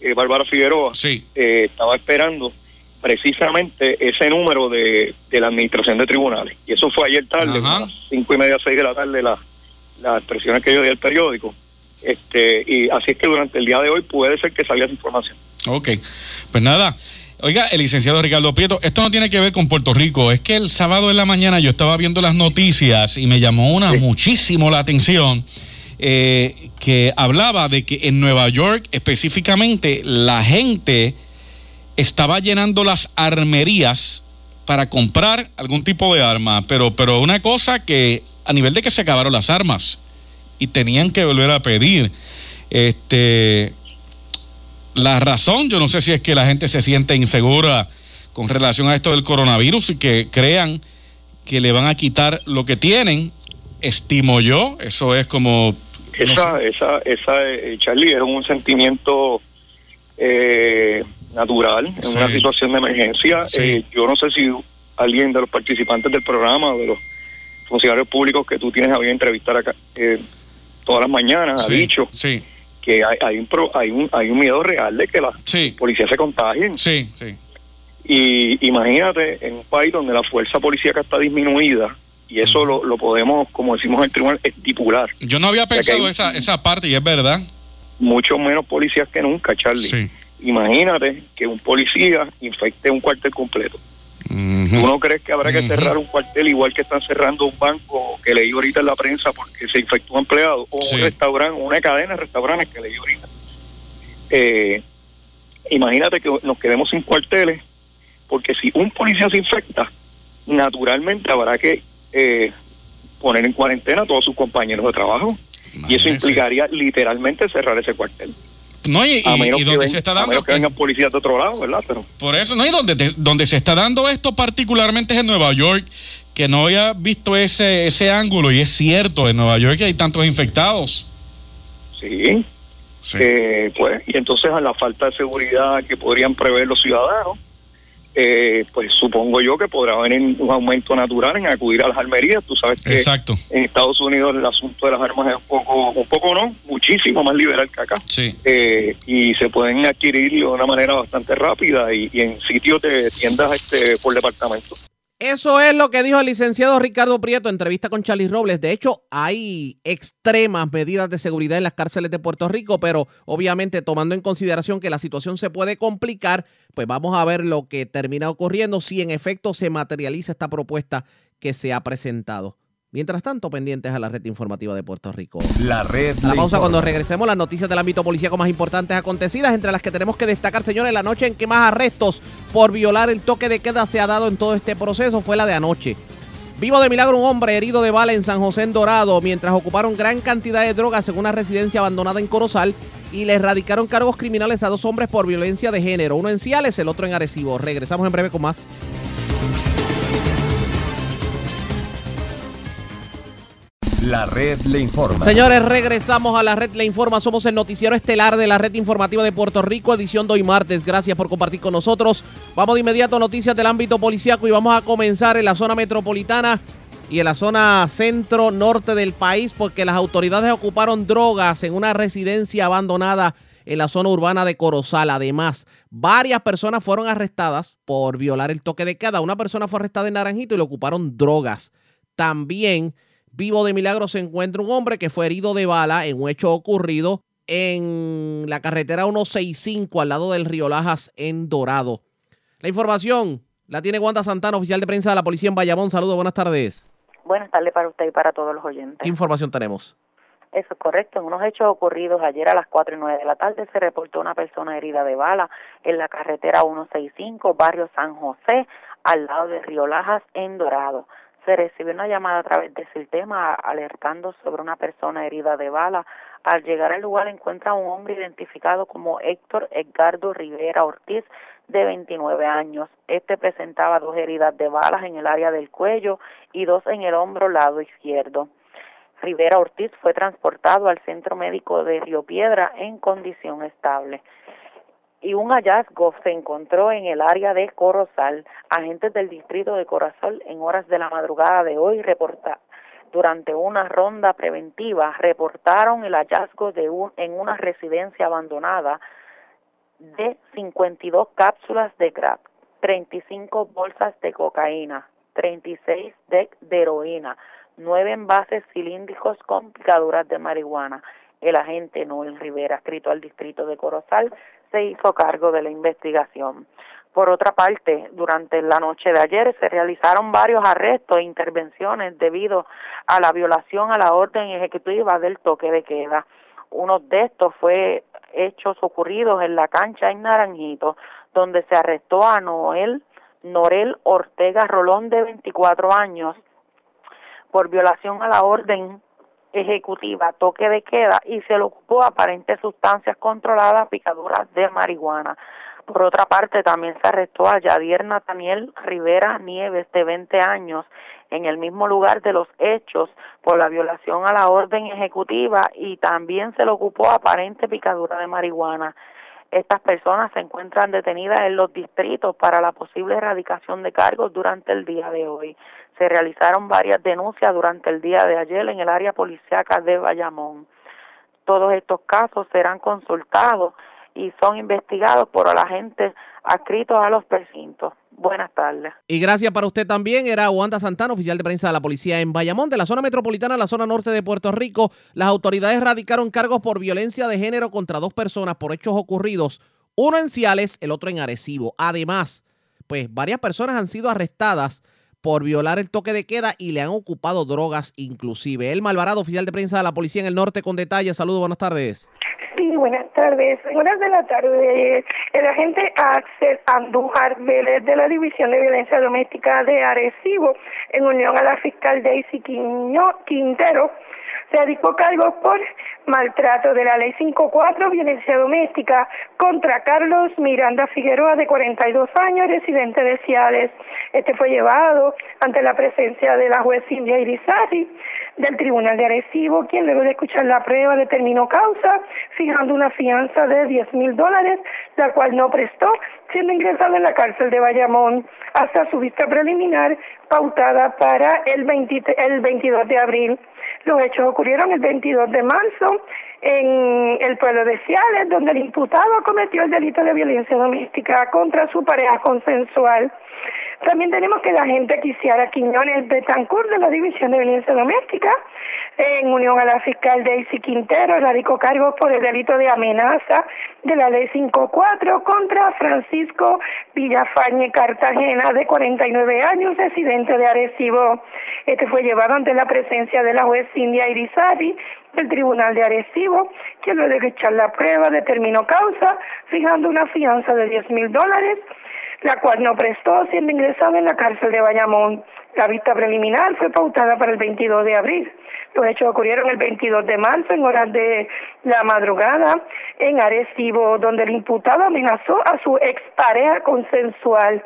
eh, Bárbara Figueroa Sí, eh, estaba esperando precisamente ese número de, de la administración de tribunales. Y eso fue ayer tarde, Ajá. a las cinco y media, seis de la tarde, la- las expresiones que yo di al periódico. Este, y así es que durante el día de hoy puede ser que salga esa información. Ok, pues nada. Oiga, el licenciado Ricardo Prieto, esto no tiene que ver con Puerto Rico, es que el sábado en la mañana yo estaba viendo las noticias y me llamó una Sí. muchísimo la atención eh, que hablaba de que en Nueva York específicamente la gente estaba llenando las armerías para comprar algún tipo de arma, pero, pero una cosa que a nivel de que se acabaron las armas y tenían que volver a pedir. Este, la razón, yo no sé si es que la gente se siente insegura con relación a esto del coronavirus y que crean que le van a quitar lo que tienen, estimo yo, eso es como... no Esa, sé. esa, esa, eh, Charlie, es un sentimiento eh, natural en Sí. una situación de emergencia. Sí. Eh, yo no sé si alguien de los participantes del programa o de los funcionarios públicos que tú tienes a bien entrevistar acá eh, todas las mañanas Sí, ha dicho Sí, que hay, hay, un hay, un, hay un miedo real de que la sí, policía se contagien. sí, sí. Y imagínate en un país donde la fuerza policíaca está disminuida y eso lo, lo podemos, como decimos en el tribunal, estipular. Yo no había pensado esa, esa parte y es verdad. Mucho menos policías que nunca, Charlie. Sí. Imagínate que un policía infecte un cuartel completo. ¿Tú no crees que habrá que cerrar un cuartel igual que están cerrando un banco que leí ahorita en la prensa porque se infectó un empleado? O Sí. un restaurante, una cadena de restaurantes que leí ahorita. Eh, imagínate que nos quedemos sin cuarteles porque si un policía se infecta, naturalmente habrá que eh, poner en cuarentena a todos sus compañeros de trabajo. Y eso implicaría literalmente cerrar ese cuartel. No, y, A y- menos, y que, donde ven- se está a dando... menos que vengan policías de otro lado, ¿verdad? Pero Por eso, no, y donde, donde se está dando esto particularmente es en Nueva York, que no había visto ese, ese ángulo, y es cierto, en Nueva York hay tantos infectados. sí, Sí. Eh, pues, y entonces a la falta de seguridad que podrían prever los ciudadanos, eh, pues supongo yo que podrá venir un aumento natural en acudir a las armerías. Tú sabes que Exacto, en Estados Unidos el asunto de las armas es un poco, un poco no, muchísimo más liberal que acá. sí. Eh, y se pueden adquirir de una manera bastante rápida y, y en sitios de tiendas este por departamento. Eso es lo que dijo el licenciado Ricardo Prieto en entrevista con Charlie Robles. De hecho, hay extremas medidas de seguridad en las cárceles de Puerto Rico, pero obviamente tomando en consideración que la situación se puede complicar, pues vamos a ver lo que termina ocurriendo si en efecto se materializa esta propuesta que se ha presentado. Mientras tanto, pendientes a la red informativa de Puerto Rico. La red. A la pausa cuando regresemos las noticias del ámbito policíaco más importantes acontecidas, entre las que tenemos que destacar, señores, la noche en que más arrestos por violar el toque de queda se ha dado en todo este proceso fue la de anoche. Vivo de milagro un hombre herido de bala en San José en Dorado mientras ocuparon gran cantidad de drogas en una residencia abandonada en Corozal y le erradicaron cargos criminales a dos hombres por violencia de género, uno en Ciales, el otro en Arecibo. Regresamos en breve con más. La red le informa. Señores, regresamos a la red le informa. Somos el noticiero estelar de la red informativa de Puerto Rico, edición de hoy martes. Gracias por compartir con nosotros. Vamos de inmediato a noticias del ámbito policiaco y vamos a comenzar en la zona metropolitana y en la zona centro-norte del país porque las autoridades ocuparon drogas en una residencia abandonada en la zona urbana de Corozal. Además, varias personas fueron arrestadas por violar el toque de queda. Una persona fue arrestada en Naranjito y le ocuparon drogas. También Vivo de milagro se encuentra un hombre que fue herido de bala en un hecho ocurrido en la carretera 165 al lado del río Lajas en Dorado. La información la tiene Wanda Santana, oficial de prensa de la policía en Bayamón. Saludos, buenas tardes. Buenas tardes para usted y para todos los oyentes. ¿Qué información tenemos? Eso es correcto. En unos hechos ocurridos ayer a las 4 y 9 de la tarde se reportó una persona herida de bala en la carretera 165, barrio San José, al lado del río Lajas en Dorado se recibió una llamada a través de sistema alertando sobre una persona herida de bala. Al llegar al lugar encuentra a un hombre identificado como Héctor Edgardo Rivera Ortiz, de 29 años. Este presentaba dos heridas de balas en el área del cuello y dos en el hombro lado izquierdo. Rivera Ortiz fue transportado al centro médico de Río Piedra en condición estable y un hallazgo se encontró en el área de Corozal. Agentes del distrito de Corozal en horas de la madrugada de hoy reporta, durante una ronda preventiva reportaron el hallazgo de un, en una residencia abandonada de 52 cápsulas de crack, 35 bolsas de cocaína, 36 de, de heroína, 9 envases cilíndricos con picaduras de marihuana. El agente Noel Rivera, escrito al distrito de Corozal, se hizo cargo de la investigación. Por otra parte, durante la noche de ayer se realizaron varios arrestos e intervenciones debido a la violación a la orden ejecutiva del toque de queda. Uno de estos fue hechos ocurridos en la cancha en Naranjito, donde se arrestó a Noel Norel Ortega Rolón de 24 años por violación a la orden ejecutiva, toque de queda y se le ocupó aparentes sustancias controladas, picaduras de marihuana. Por otra parte, también se arrestó a Yadier Nathaniel Rivera Nieves, de 20 años, en el mismo lugar de los hechos por la violación a la orden ejecutiva y también se le ocupó aparente picadura de marihuana. Estas personas se encuentran detenidas en los distritos para la posible erradicación de cargos durante el día de hoy. Se realizaron varias denuncias durante el día de ayer en el área policíaca de Bayamón. Todos estos casos serán consultados y son investigados por agentes adscritos a los precintos. Buenas tardes. Y gracias para usted también. Era Wanda Santana, oficial de prensa de la policía en Bayamón, de la zona metropolitana la zona norte de Puerto Rico. Las autoridades radicaron cargos por violencia de género contra dos personas por hechos ocurridos, uno en Ciales, el otro en Arecibo. Además, pues varias personas han sido arrestadas por violar el toque de queda y le han ocupado drogas inclusive. El Malvarado, oficial de prensa de la policía en el norte con detalles. Saludos, buenas tardes. Sí, buenas tardes. En horas de la tarde, el agente Axel Andújar Vélez de la División de Violencia Doméstica de Arecibo, en unión a la fiscal Daisy Quintero, se adicó cargos por maltrato de la ley 54, violencia doméstica, contra Carlos Miranda Figueroa, de 42 años, residente de Ciales. Este fue llevado ante la presencia de la juez Silvia Irizarri del Tribunal de Arecibo, quien luego de escuchar la prueba determinó causa, fijando una fianza de 10 mil dólares, la cual no prestó, siendo ingresado en la cárcel de Bayamón hasta su vista preliminar pautada para el, el 22 de abril. Los hechos ocurrieron el 22 de marzo en el pueblo de Ciales, donde el imputado cometió el delito de violencia doméstica contra su pareja consensual. También tenemos que la agente Quisiara Quiñones Betancourt de la División de Violencia Doméstica, en unión a la fiscal Daisy Quintero, radicó cargos por el delito de amenaza de la ley 54 contra Francisco Villafañe Cartagena, de 49 años, residente de Arecibo. Este fue llevado ante la presencia de la juez Cindy Irizarry del Tribunal de Arecibo, quien luego de echar la prueba determinó causa, fijando una fianza de 10 mil dólares, la cual no prestó siendo ingresado en la cárcel de Bayamón. La vista preliminar fue pautada para el 22 de abril. Los hechos ocurrieron el 22 de marzo en horas de la madrugada en Arecibo, donde el imputado amenazó a su expareja consensual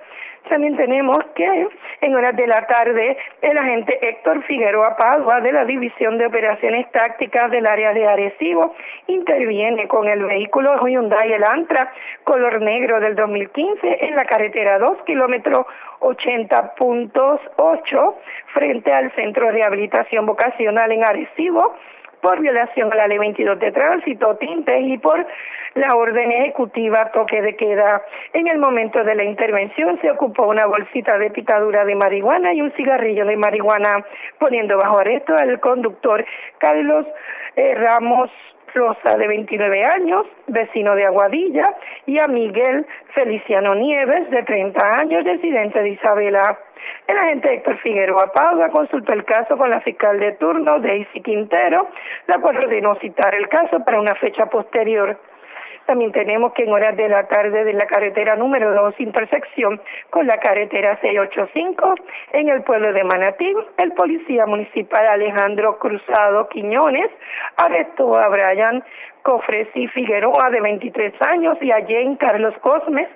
también tenemos que en horas de la tarde el agente Héctor Figueroa Padua de la División de Operaciones Tácticas del área de Arecibo interviene con el vehículo Hyundai Elantra color negro del 2015 en la carretera 2 kilómetros 80.8 frente al Centro de Rehabilitación Vocacional en Arecibo por violación a la ley 22 de tránsito, tintes y por la orden ejecutiva toque de queda. En el momento de la intervención se ocupó una bolsita de picadura de marihuana y un cigarrillo de marihuana, poniendo bajo arresto al conductor Carlos eh, Ramos Rosa, de 29 años, vecino de Aguadilla, y a Miguel Feliciano Nieves, de 30 años, residente de Isabela. El agente Héctor Figueroa Pauga consultó el caso con la fiscal de turno, Daisy Quintero, la cual ordenó citar el caso para una fecha posterior. También tenemos que en horas de la tarde de la carretera número 2, intersección con la carretera 685, en el pueblo de Manatí, el policía municipal Alejandro Cruzado Quiñones arrestó a Brian Cofresi Figueroa, de 23 años, y a Jane Carlos Cosmes,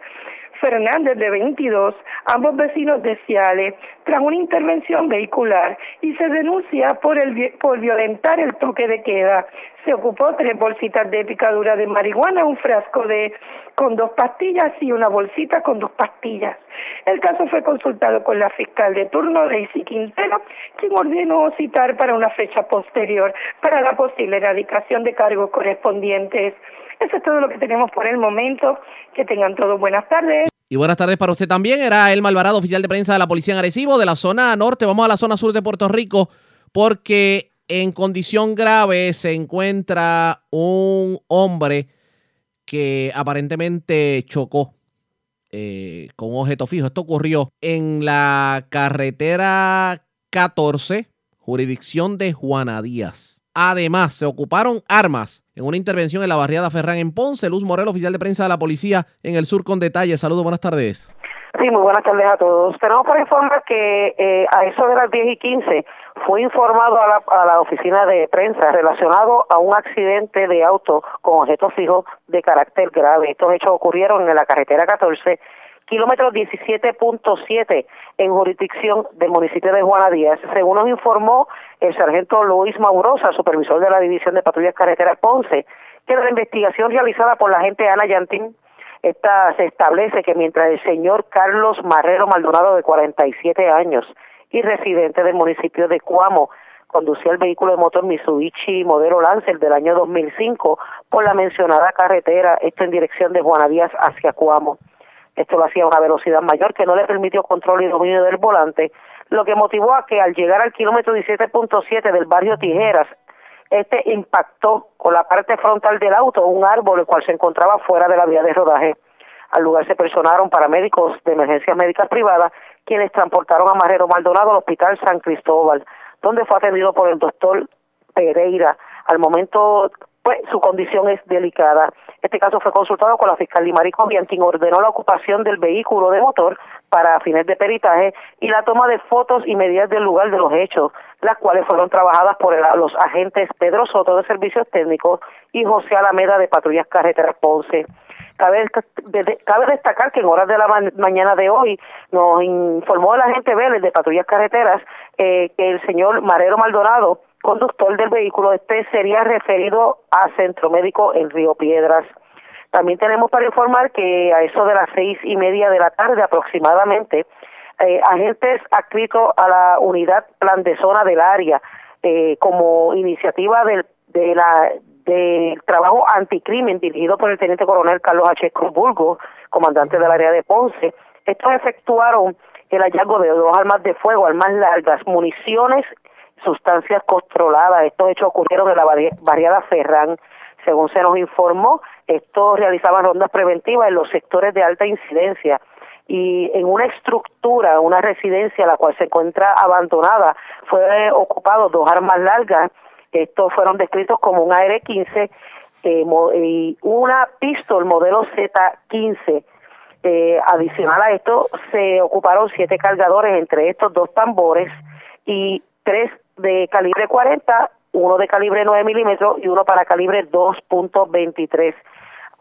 Fernández, de 22, ambos vecinos de Ciale, tras una intervención vehicular y se denuncia por, el, por violentar el toque de queda. Se ocupó tres bolsitas de picadura de marihuana, un frasco de con dos pastillas y una bolsita con dos pastillas. El caso fue consultado con la fiscal de turno, Daisy Quintero, quien ordenó citar para una fecha posterior para la posible erradicación de cargos correspondientes. Eso es todo lo que tenemos por el momento. Que tengan todos buenas tardes. Y buenas tardes para usted también. Era el Malvarado, oficial de prensa de la Policía en Arecibo, de la zona norte. Vamos a la zona sur de Puerto Rico, porque en condición grave se encuentra un hombre que aparentemente chocó eh, con objeto fijo. Esto ocurrió en la carretera 14, jurisdicción de Juana Díaz. Además, se ocuparon armas en una intervención en la barriada Ferran en Ponce. Luz Morel, oficial de prensa de la policía en el sur con detalles. Saludos, buenas tardes. Sí, muy buenas tardes a todos. Tenemos para informar que eh, a eso de las 10 y 15 fue informado a la, a la oficina de prensa relacionado a un accidente de auto con objetos fijos de carácter grave. Estos hechos ocurrieron en la carretera 14 kilómetro 17.7 en jurisdicción del municipio de Juana Díaz. Según nos informó el sargento Luis Maurosa, supervisor de la División de Patrullas Carreteras Ponce, que la investigación realizada por la agente Ana Yantín, esta, se establece que mientras el señor Carlos Marrero Maldonado, de 47 años y residente del municipio de Cuamo, conducía el vehículo de motor Mitsubishi modelo Lancer del año 2005 por la mencionada carretera, esto en dirección de Juana Díaz hacia Cuamo. Esto lo hacía a una velocidad mayor que no le permitió control y dominio del volante, lo que motivó a que al llegar al kilómetro 17.7 del barrio Tijeras, este impactó con la parte frontal del auto un árbol el cual se encontraba fuera de la vía de rodaje. Al lugar se personaron paramédicos de emergencias médicas privadas, quienes transportaron a Marrero Maldonado al Hospital San Cristóbal, donde fue atendido por el doctor Pereira. Al momento pues su condición es delicada. Este caso fue consultado con la fiscal Limari Cobian, quien ordenó la ocupación del vehículo de motor para fines de peritaje y la toma de fotos y medidas del lugar de los hechos, las cuales fueron trabajadas por los agentes Pedro Soto de Servicios Técnicos y José Alameda de Patrullas Carreteras Ponce. Cabe, destacar que en horas de la mañana de hoy nos informó el agente Vélez de Patrullas Carreteras eh, que el señor Marero Maldonado conductor del vehículo, este sería referido a Centro Médico en Río Piedras. También tenemos para informar que a eso de las seis y media de la tarde aproximadamente, eh, agentes adscritos a la unidad plan de zona del área eh, como iniciativa del, del trabajo anticrimen dirigido por el teniente coronel Carlos H. Cruzburgo, comandante del área de Ponce, estos efectuaron el hallazgo de dos armas de fuego, armas largas, municiones sustancias controladas. Estos hechos ocurrieron en la barriada Ferran. Según se nos informó, estos realizaban rondas preventivas en los sectores de alta incidencia. y en una estructura, una residencia, la cual se encuentra abandonada, fue ocupado dos armas largas. Estos fueron descritos como un AR-15 eh, y una pistola modelo Z-15. Eh, adicional a esto, se ocuparon siete cargadores, entre estos dos tambores y tres de calibre 40, uno de calibre 9 milímetros y uno para calibre 2.23.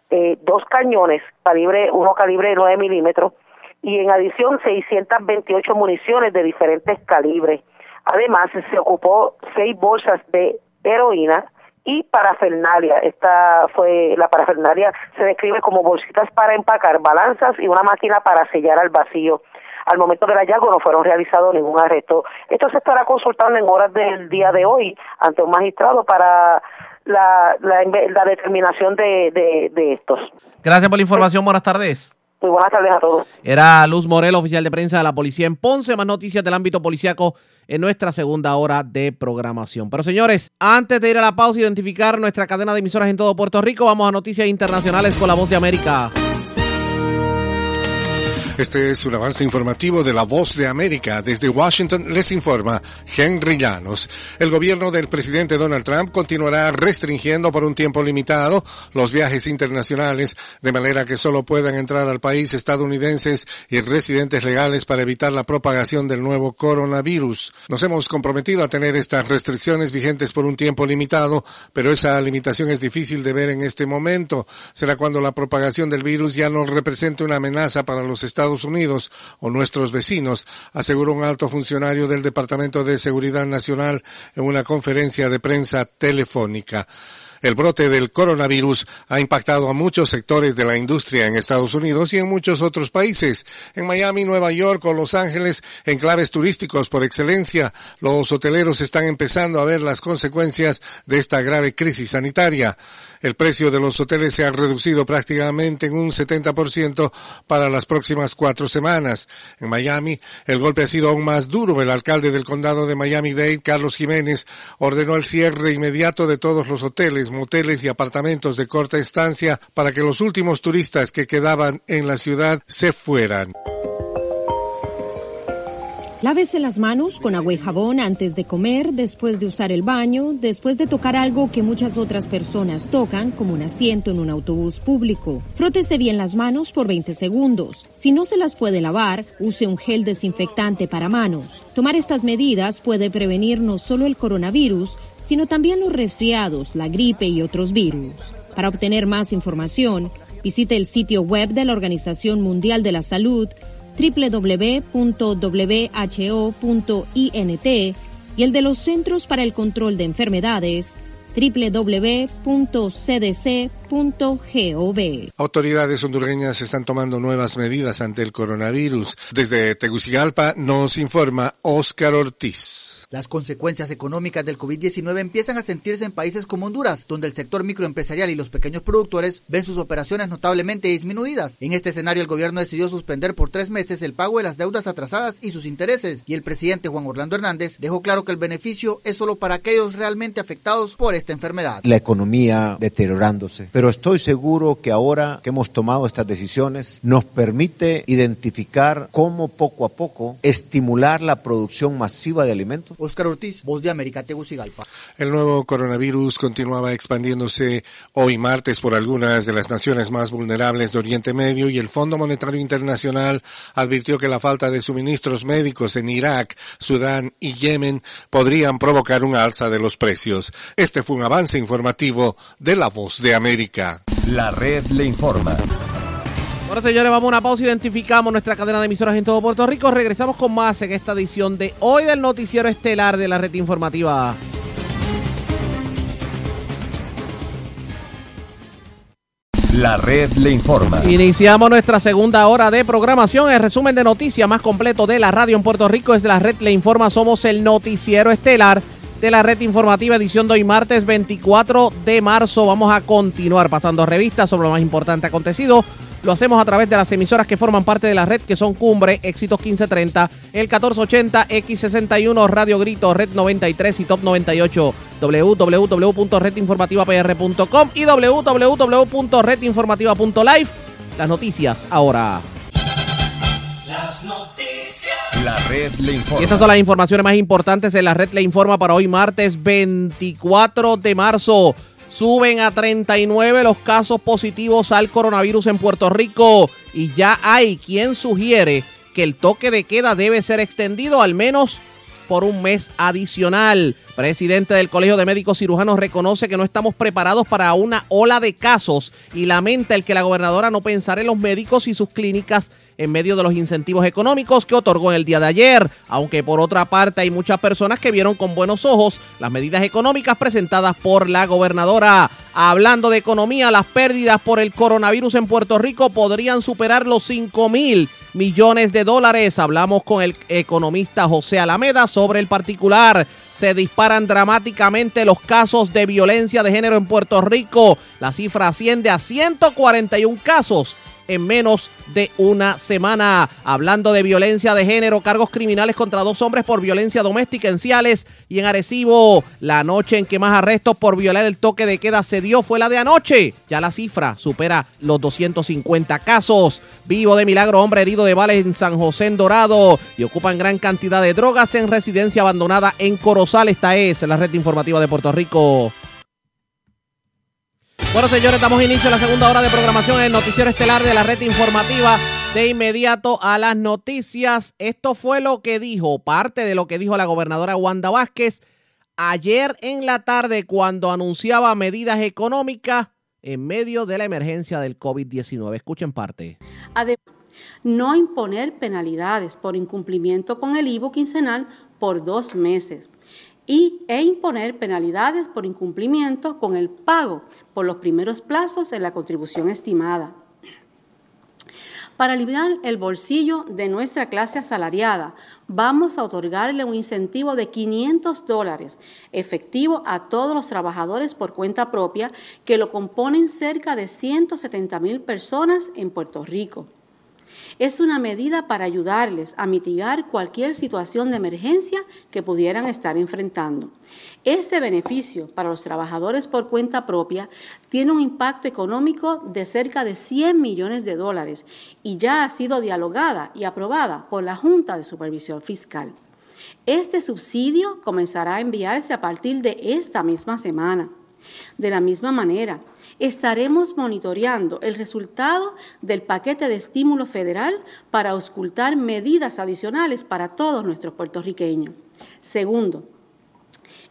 Eh, dos cañones, calibre uno calibre 9 milímetros y en adición 628 municiones de diferentes calibres. Además, se ocupó seis bolsas de heroína y parafernalia. Esta fue la parafernalia se describe como bolsitas para empacar, balanzas y una máquina para sellar al vacío. Al momento del hallazgo no fueron realizados ningún arresto. Esto se estará consultando en horas del día de hoy ante un magistrado para la, la, determinación de, de, de estos. Gracias por la información. Buenas tardes. Muy buenas tardes a todos. Era Luz Morel, oficial de prensa de la policía en Ponce. Más noticias del ámbito policiaco en nuestra segunda hora de programación. Pero señores, antes de ir a la pausa y identificar nuestra cadena de emisoras en todo Puerto Rico, vamos a noticias internacionales con la voz de América. Este es un avance informativo de La Voz de América. Desde Washington les informa Henry Llanos. El gobierno del presidente Donald Trump continuará restringiendo por un tiempo limitado los viajes internacionales, de manera que solo puedan entrar al país estadounidenses y residentes legales para evitar la propagación del nuevo coronavirus. Nos hemos comprometido a tener estas restricciones vigentes por un tiempo limitado, pero esa limitación es difícil de ver en este momento. Será cuando la propagación del virus ya no represente una amenaza para los Estados Unidos o nuestros vecinos, aseguró un alto funcionario del Departamento de Seguridad Nacional en una conferencia de prensa telefónica. El brote del coronavirus ha impactado a muchos sectores de la industria en Estados Unidos y en muchos otros países. En Miami, Nueva York o Los Ángeles, enclaves turísticos por excelencia, los hoteleros están empezando a ver las consecuencias de esta grave crisis sanitaria. El precio de los hoteles se ha reducido prácticamente en un 70% para las próximas cuatro semanas. En Miami, el golpe ha sido aún más duro. El alcalde del condado de Miami-Dade, Carlos Jiménez, ordenó el cierre inmediato de todos los hoteles, moteles y apartamentos de corta estancia para que los últimos turistas que quedaban en la ciudad se fueran. Lávese las manos con agua y jabón antes de comer, después de usar el baño, después de tocar algo que muchas otras personas tocan, como un asiento en un autobús público. Frótese bien las manos por 20 segundos. Si no se las puede lavar, use un gel desinfectante para manos. Tomar estas medidas puede prevenir no solo el coronavirus, sino también los resfriados, la gripe y otros virus. Para obtener más información, visite el sitio web de la Organización Mundial de la Salud www.who.int y el de los Centros para el Control de Enfermedades www.cdc.gov. Autoridades hondureñas están tomando nuevas medidas ante el coronavirus. Desde Tegucigalpa nos informa Oscar Ortiz. Las consecuencias económicas del COVID-19 empiezan a sentirse en países como Honduras, donde el sector microempresarial y los pequeños productores ven sus operaciones notablemente disminuidas. En este escenario, el gobierno decidió suspender por tres meses el pago de las deudas atrasadas y sus intereses, y el presidente Juan Orlando Hernández dejó claro que el beneficio es solo para aquellos realmente afectados por esta enfermedad. La economía deteriorándose, pero estoy seguro que ahora que hemos tomado estas decisiones nos permite identificar cómo poco a poco estimular la producción masiva de alimentos Oscar Ortiz, Voz de América, Tegucigalpa. El nuevo coronavirus continuaba expandiéndose hoy martes por algunas de las naciones más vulnerables de Oriente Medio y el Fondo Monetario Internacional advirtió que la falta de suministros médicos en Irak, Sudán y Yemen podrían provocar un alza de los precios. Este fue un avance informativo de La Voz de América. La red le informa. Bueno, señores, vamos a una pausa. Identificamos nuestra cadena de emisoras en todo Puerto Rico. Regresamos con más en esta edición de hoy del Noticiero Estelar de la Red Informativa. La red le informa. Iniciamos nuestra segunda hora de programación. El resumen de noticias más completo de la radio en Puerto Rico es la red le informa. Somos el Noticiero Estelar de la red informativa edición de hoy martes 24 de marzo. Vamos a continuar pasando revistas sobre lo más importante acontecido lo hacemos a través de las emisoras que forman parte de la red, que son Cumbre, Éxitos 1530, el 1480, X61, Radio Grito, Red 93 y Top 98, www.redinformativapr.com y www.redinformativa.live. Las noticias ahora. Las noticias. La red le informa. Y estas son las informaciones más importantes en la red le informa para hoy martes 24 de marzo. Suben a 39 los casos positivos al coronavirus en Puerto Rico y ya hay quien sugiere que el toque de queda debe ser extendido al menos por un mes adicional. Presidente del Colegio de Médicos Cirujanos reconoce que no estamos preparados para una ola de casos y lamenta el que la gobernadora no pensara en los médicos y sus clínicas en medio de los incentivos económicos que otorgó el día de ayer, aunque por otra parte hay muchas personas que vieron con buenos ojos las medidas económicas presentadas por la gobernadora. Hablando de economía, las pérdidas por el coronavirus en Puerto Rico podrían superar los 5 mil millones de dólares. Hablamos con el economista José Alameda sobre el particular se disparan dramáticamente los casos de violencia de género en Puerto Rico. La cifra asciende a 141 casos en menos de una semana. Hablando de violencia de género, cargos criminales contra dos hombres por violencia doméstica en Ciales y en Arecibo. La noche en que más arrestos por violar el toque de queda se dio fue la de anoche. Ya la cifra supera los 250 casos. Vivo de milagro, hombre herido de balas en San José en Dorado y ocupan gran cantidad de drogas en residencia abandonada en Corozal. Esta es la red informativa de Puerto Rico. Bueno, señores, damos inicio a la segunda hora de programación en el Noticiero Estelar de la Red Informativa. De inmediato a las noticias. Esto fue lo que dijo, parte de lo que dijo la gobernadora Wanda Vázquez ayer en la tarde cuando anunciaba medidas económicas en medio de la emergencia del COVID-19. Escuchen parte. No imponer penalidades por incumplimiento con el IVO quincenal por dos meses y, e imponer penalidades por incumplimiento con el pago por los primeros plazos en la contribución estimada. Para aliviar el bolsillo de nuestra clase asalariada, vamos a otorgarle un incentivo de 500 dólares efectivo a todos los trabajadores por cuenta propia, que lo componen cerca de 170 mil personas en Puerto Rico. Es una medida para ayudarles a mitigar cualquier situación de emergencia que pudieran estar enfrentando. Este beneficio para los trabajadores por cuenta propia tiene un impacto económico de cerca de 100 millones de dólares y ya ha sido dialogada y aprobada por la Junta de Supervisión Fiscal. Este subsidio comenzará a enviarse a partir de esta misma semana. De la misma manera, estaremos monitoreando el resultado del paquete de estímulo federal para auscultar medidas adicionales para todos nuestros puertorriqueños. Segundo,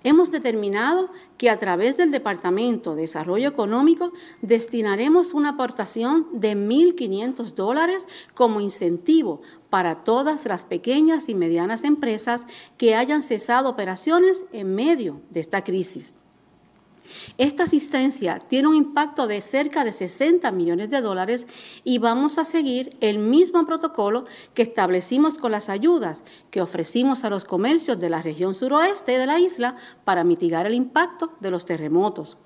hemos determinado que a través del Departamento de Desarrollo Económico destinaremos una aportación de 1.500 dólares como incentivo para todas las pequeñas y medianas empresas que hayan cesado operaciones en medio de esta crisis. Esta asistencia tiene un impacto de cerca de 60 millones de dólares y vamos a seguir el mismo protocolo que establecimos con las ayudas que ofrecimos a los comercios de la región suroeste de la isla para mitigar el impacto de los terremotos.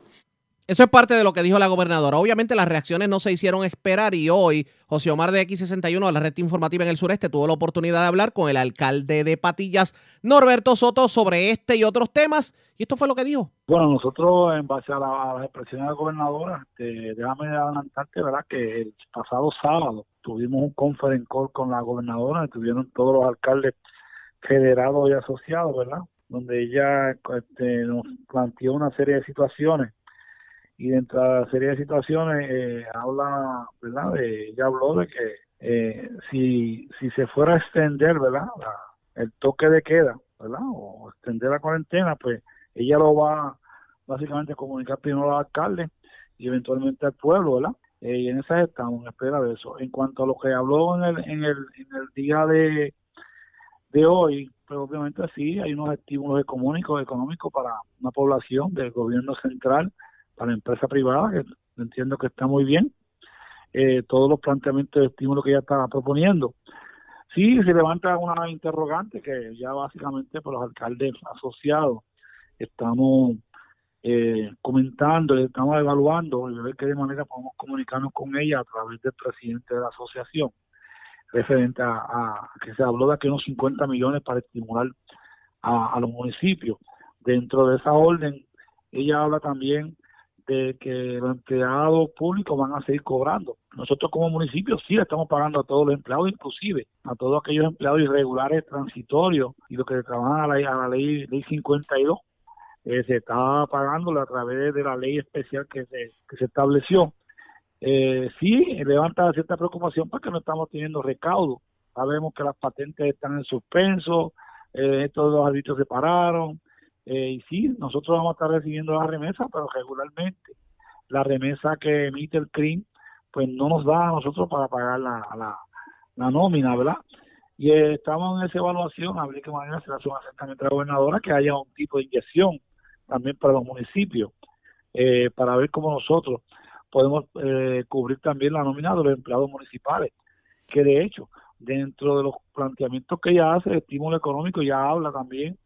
Eso es parte de lo que dijo la gobernadora. Obviamente las reacciones no se hicieron esperar y hoy José Omar de X61 de la red informativa en el sureste tuvo la oportunidad de hablar con el alcalde de Patillas, Norberto Soto, sobre este y otros temas. Y esto fue lo que dijo. Bueno, nosotros en base a, la, las expresiones de la gobernadora, este, déjame adelantarte, ¿verdad? Que el pasado sábado tuvimos un conference con la gobernadora, estuvieron todos los alcaldes federados y asociados, ¿verdad? Donde ella este, nos planteó una serie de situaciones y dentro de la serie de situaciones eh, habla, ¿verdad? De, ella habló de que eh, si, si se fuera a extender, ¿verdad? el toque de queda, ¿verdad? O extender la cuarentena, pues ella lo va básicamente a comunicar primero al alcalde y eventualmente al pueblo, ¿verdad? Eh, y en esa estamos en espera de eso. En cuanto a lo que habló en el, en el, en el día de, de hoy, pues obviamente sí, hay unos estímulos económicos, económicos para una población del gobierno central para la empresa privada, que entiendo que está muy bien, eh, todos los planteamientos de estímulo que ella está proponiendo. Sí, se levanta una interrogante que ya básicamente por los alcaldes asociados estamos eh, comentando, estamos evaluando y ver qué de manera podemos comunicarnos con ella a través del presidente de la asociación, referente a, que se habló de aquí unos 50 millones para estimular a, a los municipios. Dentro de esa orden, ella habla también que los empleados públicos van a seguir cobrando. Nosotros como municipio sí estamos pagando a todos los empleados, inclusive a todos aquellos empleados irregulares transitorios y los que trabajan a la, a ley, ley 52, eh, se está pagando a través de la ley especial que se, que se estableció. Eh, sí, levanta cierta preocupación porque no estamos teniendo recaudo. Sabemos que las patentes están en suspenso, eh, estos dos árbitros se pararon, eh, y sí, nosotros vamos a estar recibiendo la remesa, pero regularmente la remesa que emite el CRIM, pues no nos da a nosotros para pagar la, la, nómina, ¿verdad? Y eh, estamos en esa evaluación, a ver qué manera se hace un acercamiento a la gobernadora, que haya un tipo de inyección también para los municipios, eh, para ver cómo nosotros podemos cubrir también la nómina de los empleados municipales, que de hecho, dentro de los planteamientos que ella hace, el estímulo económico, ya habla también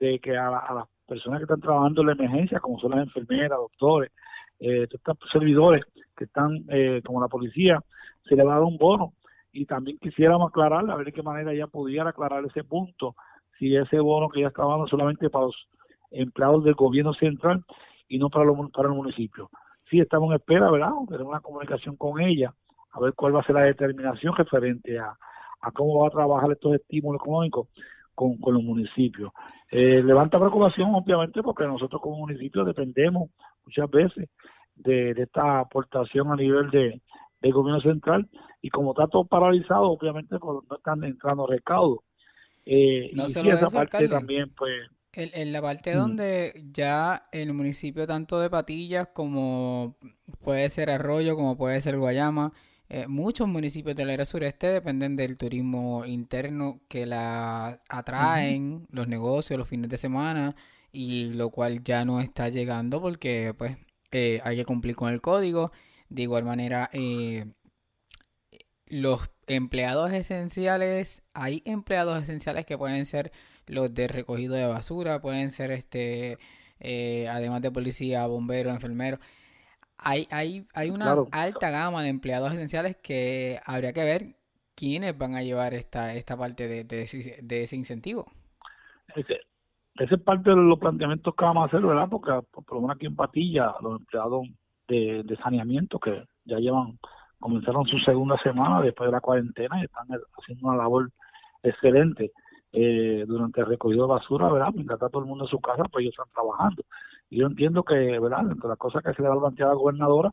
de que a, las personas que están trabajando en la emergencia, como son las enfermeras, doctores, eh, estos servidores que están eh, como la policía, se le va a dar un bono. Y también quisiéramos aclarar, a ver de qué manera ella pudiera aclarar ese punto, si ese bono que ella está dando solamente para los empleados del gobierno central y no para, los, para el municipio. Sí, estamos en espera, ¿verdad? Tenemos una comunicación con ella, a ver cuál va a ser la determinación referente a, a cómo va a trabajar estos estímulos económicos con, los municipios. Eh, levanta preocupación, obviamente, porque nosotros como municipio dependemos muchas veces de, esta aportación a nivel de, del gobierno central y como está todo paralizado, obviamente pues, no están entrando recaudos. Eh, no y solo esa parte también, pues... En, la parte donde ya el municipio tanto de Patillas como puede ser Arroyo, como puede ser Guayama, eh, muchos municipios del área sureste dependen del turismo interno que la atraen los negocios los fines de semana y lo cual ya no está llegando porque pues eh, hay que cumplir con el código. De igual manera, eh, los empleados esenciales, hay empleados esenciales que pueden ser los de recogido de basura, pueden ser este, además de policía, bomberos, enfermeros hay, hay, hay una alta gama de empleados esenciales que habría que ver quiénes van a llevar esta, esta parte de, de, ese, incentivo. Ese, ese, es parte de los planteamientos que vamos a hacer, ¿verdad? Porque por lo menos aquí en Patilla, los empleados de, de saneamiento que ya llevan, comenzaron su segunda semana después de la cuarentena y están haciendo una labor excelente eh, durante el recogido de basura, ¿verdad? Mientras está todo el mundo en su casa, pues ellos están trabajando. Yo entiendo que, ¿verdad? Entre las cosas que se le va a plantear a la gobernadora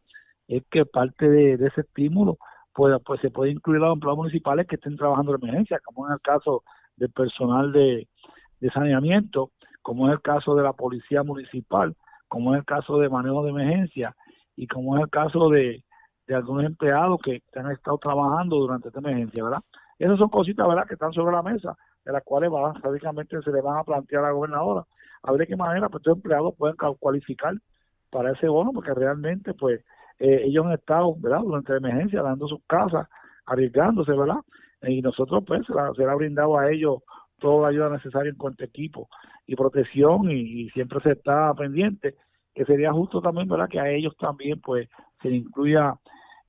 es que parte de, ese estímulo pues, pues se puede incluir a los empleados municipales que estén trabajando en emergencia, como en el caso del personal de, saneamiento, como es el caso de la policía municipal, como es el caso de manejo de emergencia y como es el caso de, de algunos empleados que han estado trabajando durante esta emergencia, ¿verdad? Esas son cositas, ¿verdad?, que están sobre la mesa, de las cuales básicamente se le van a plantear a la gobernadora a ver de qué manera pues, estos empleados pueden cualificar para ese bono, porque realmente pues eh, ellos han estado, ¿verdad?, durante la emergencia, dando sus casas, arriesgándose, ¿verdad? Y nosotros pues se, le ha brindado a ellos toda la ayuda necesaria en cuanto a equipo y protección y, siempre se está pendiente que sería justo también, ¿verdad?, que a ellos también pues se incluya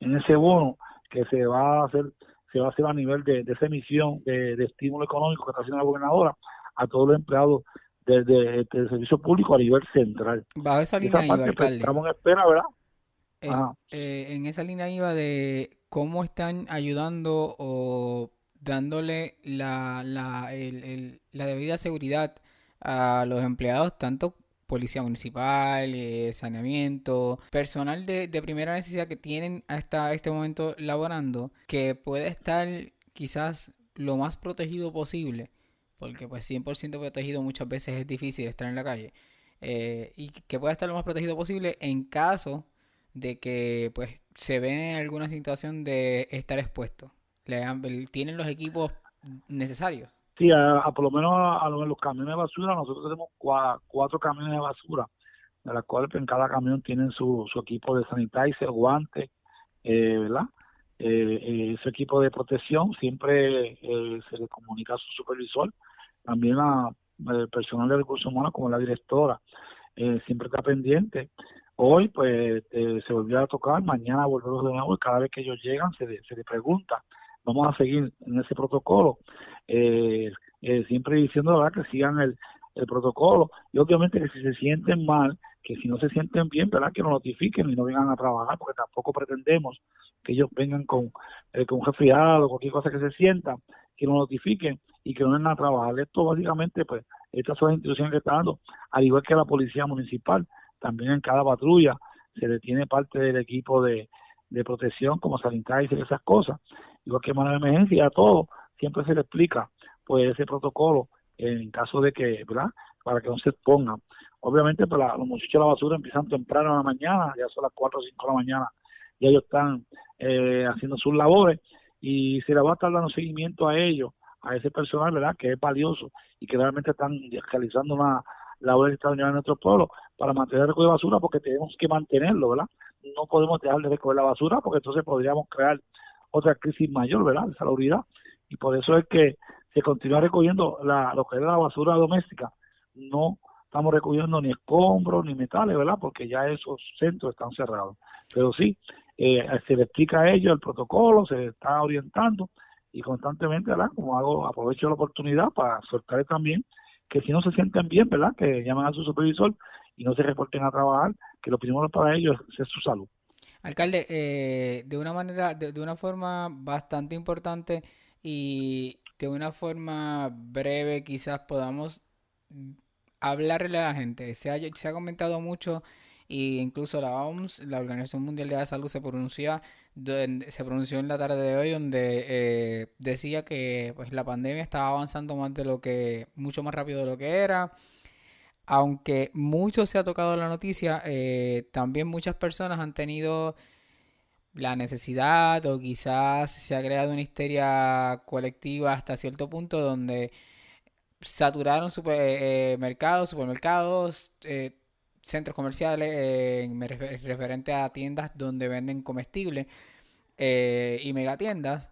en ese bono que se va a hacer se va a hacer a nivel de, esa emisión de, estímulo económico que está haciendo la gobernadora a todos los empleados desde, el servicio público a nivel central. Bajo esa línea iba, pues, alcalde. Estamos en espera, ¿verdad? Eh, eh, en esa línea iba de cómo están ayudando o dándole la, la, el, la debida seguridad a los empleados, tanto policía municipal, eh, saneamiento, personal de, de, primera necesidad que tienen hasta este momento laborando, que puede estar quizás lo más protegido posible porque pues 100% protegido muchas veces es difícil estar en la calle, eh, y que pueda estar lo más protegido posible en caso de que pues se ve en alguna situación de estar expuesto. ¿Tienen los equipos necesarios? Sí, a, por lo menos a, los camiones de basura, nosotros tenemos cuatro, camiones de basura, de las cuales en cada camión tienen su, su equipo de sanitizer, guantes, eh, ¿verdad? Eh, eh, ese equipo de protección siempre eh, se le comunica a su supervisor, también a el personal de recursos humanos como la directora, siempre está pendiente. Hoy pues se volvió a tocar, mañana volvemos de nuevo y cada vez que ellos llegan se, se les pregunta, vamos a seguir en ese protocolo, siempre diciendo verdad que sigan el, el protocolo. Y obviamente que si se sienten mal, que si no se sienten bien, ¿verdad? Que lo notifiquen y no vengan a trabajar porque tampoco pretendemos que ellos vengan con, eh, con un resfriado, cualquier cosa que se sientan, que lo notifiquen y que no vengan a trabajar. Esto básicamente, pues, estas son las instrucciones que está dando, al igual que la policía municipal, también en cada patrulla se detiene parte del equipo de, de protección como sanitarios y esas cosas, igual que mano de emergencia, a todo, siempre se le explica pues ese protocolo en caso de que, ¿verdad? Para que no se expongan. Obviamente, pues los muchachos de la basura empiezan temprano en la mañana, ya son las 4 o 5 de la mañana, y ellos están eh, haciendo sus labores y se le va a estar dando seguimiento a ellos, a ese personal, ¿verdad? Que es valioso y que realmente están realizando una labor extraordinaria en nuestro pueblo para mantener el recogido de basura porque tenemos que mantenerlo, ¿verdad? No podemos dejar de recoger la basura porque entonces podríamos crear otra crisis mayor, ¿verdad? De salubridad. Y por eso es que se continúa recogiendo la, lo que es la basura doméstica. No estamos recogiendo ni escombros ni metales, ¿verdad? Porque ya esos centros están cerrados. Pero sí, eh, se le explica a ellos el protocolo, se está orientando y constantemente, ¿verdad? Como hago, aprovecho la oportunidad para soltar también que si no se sienten bien, ¿verdad? Que llamen a su supervisor y no se reporten a trabajar, que lo primero para ellos es su salud. Alcalde, eh, de una manera, de, una forma bastante importante y de una forma breve quizás podamos hablarle a la gente. Se ha, se ha comentado mucho y incluso la OMS, la Organización Mundial de la Salud, se pronuncia se pronunció en la tarde de hoy donde eh, decía que pues la pandemia estaba avanzando más de lo que mucho más rápido de lo que era. Aunque mucho se ha tocado la noticia eh, también muchas personas han tenido la necesidad o quizás se ha creado una histeria colectiva hasta cierto punto donde saturaron supermercados, eh, supermercados, centros comerciales en referente a tiendas donde venden comestibles eh, y megatiendas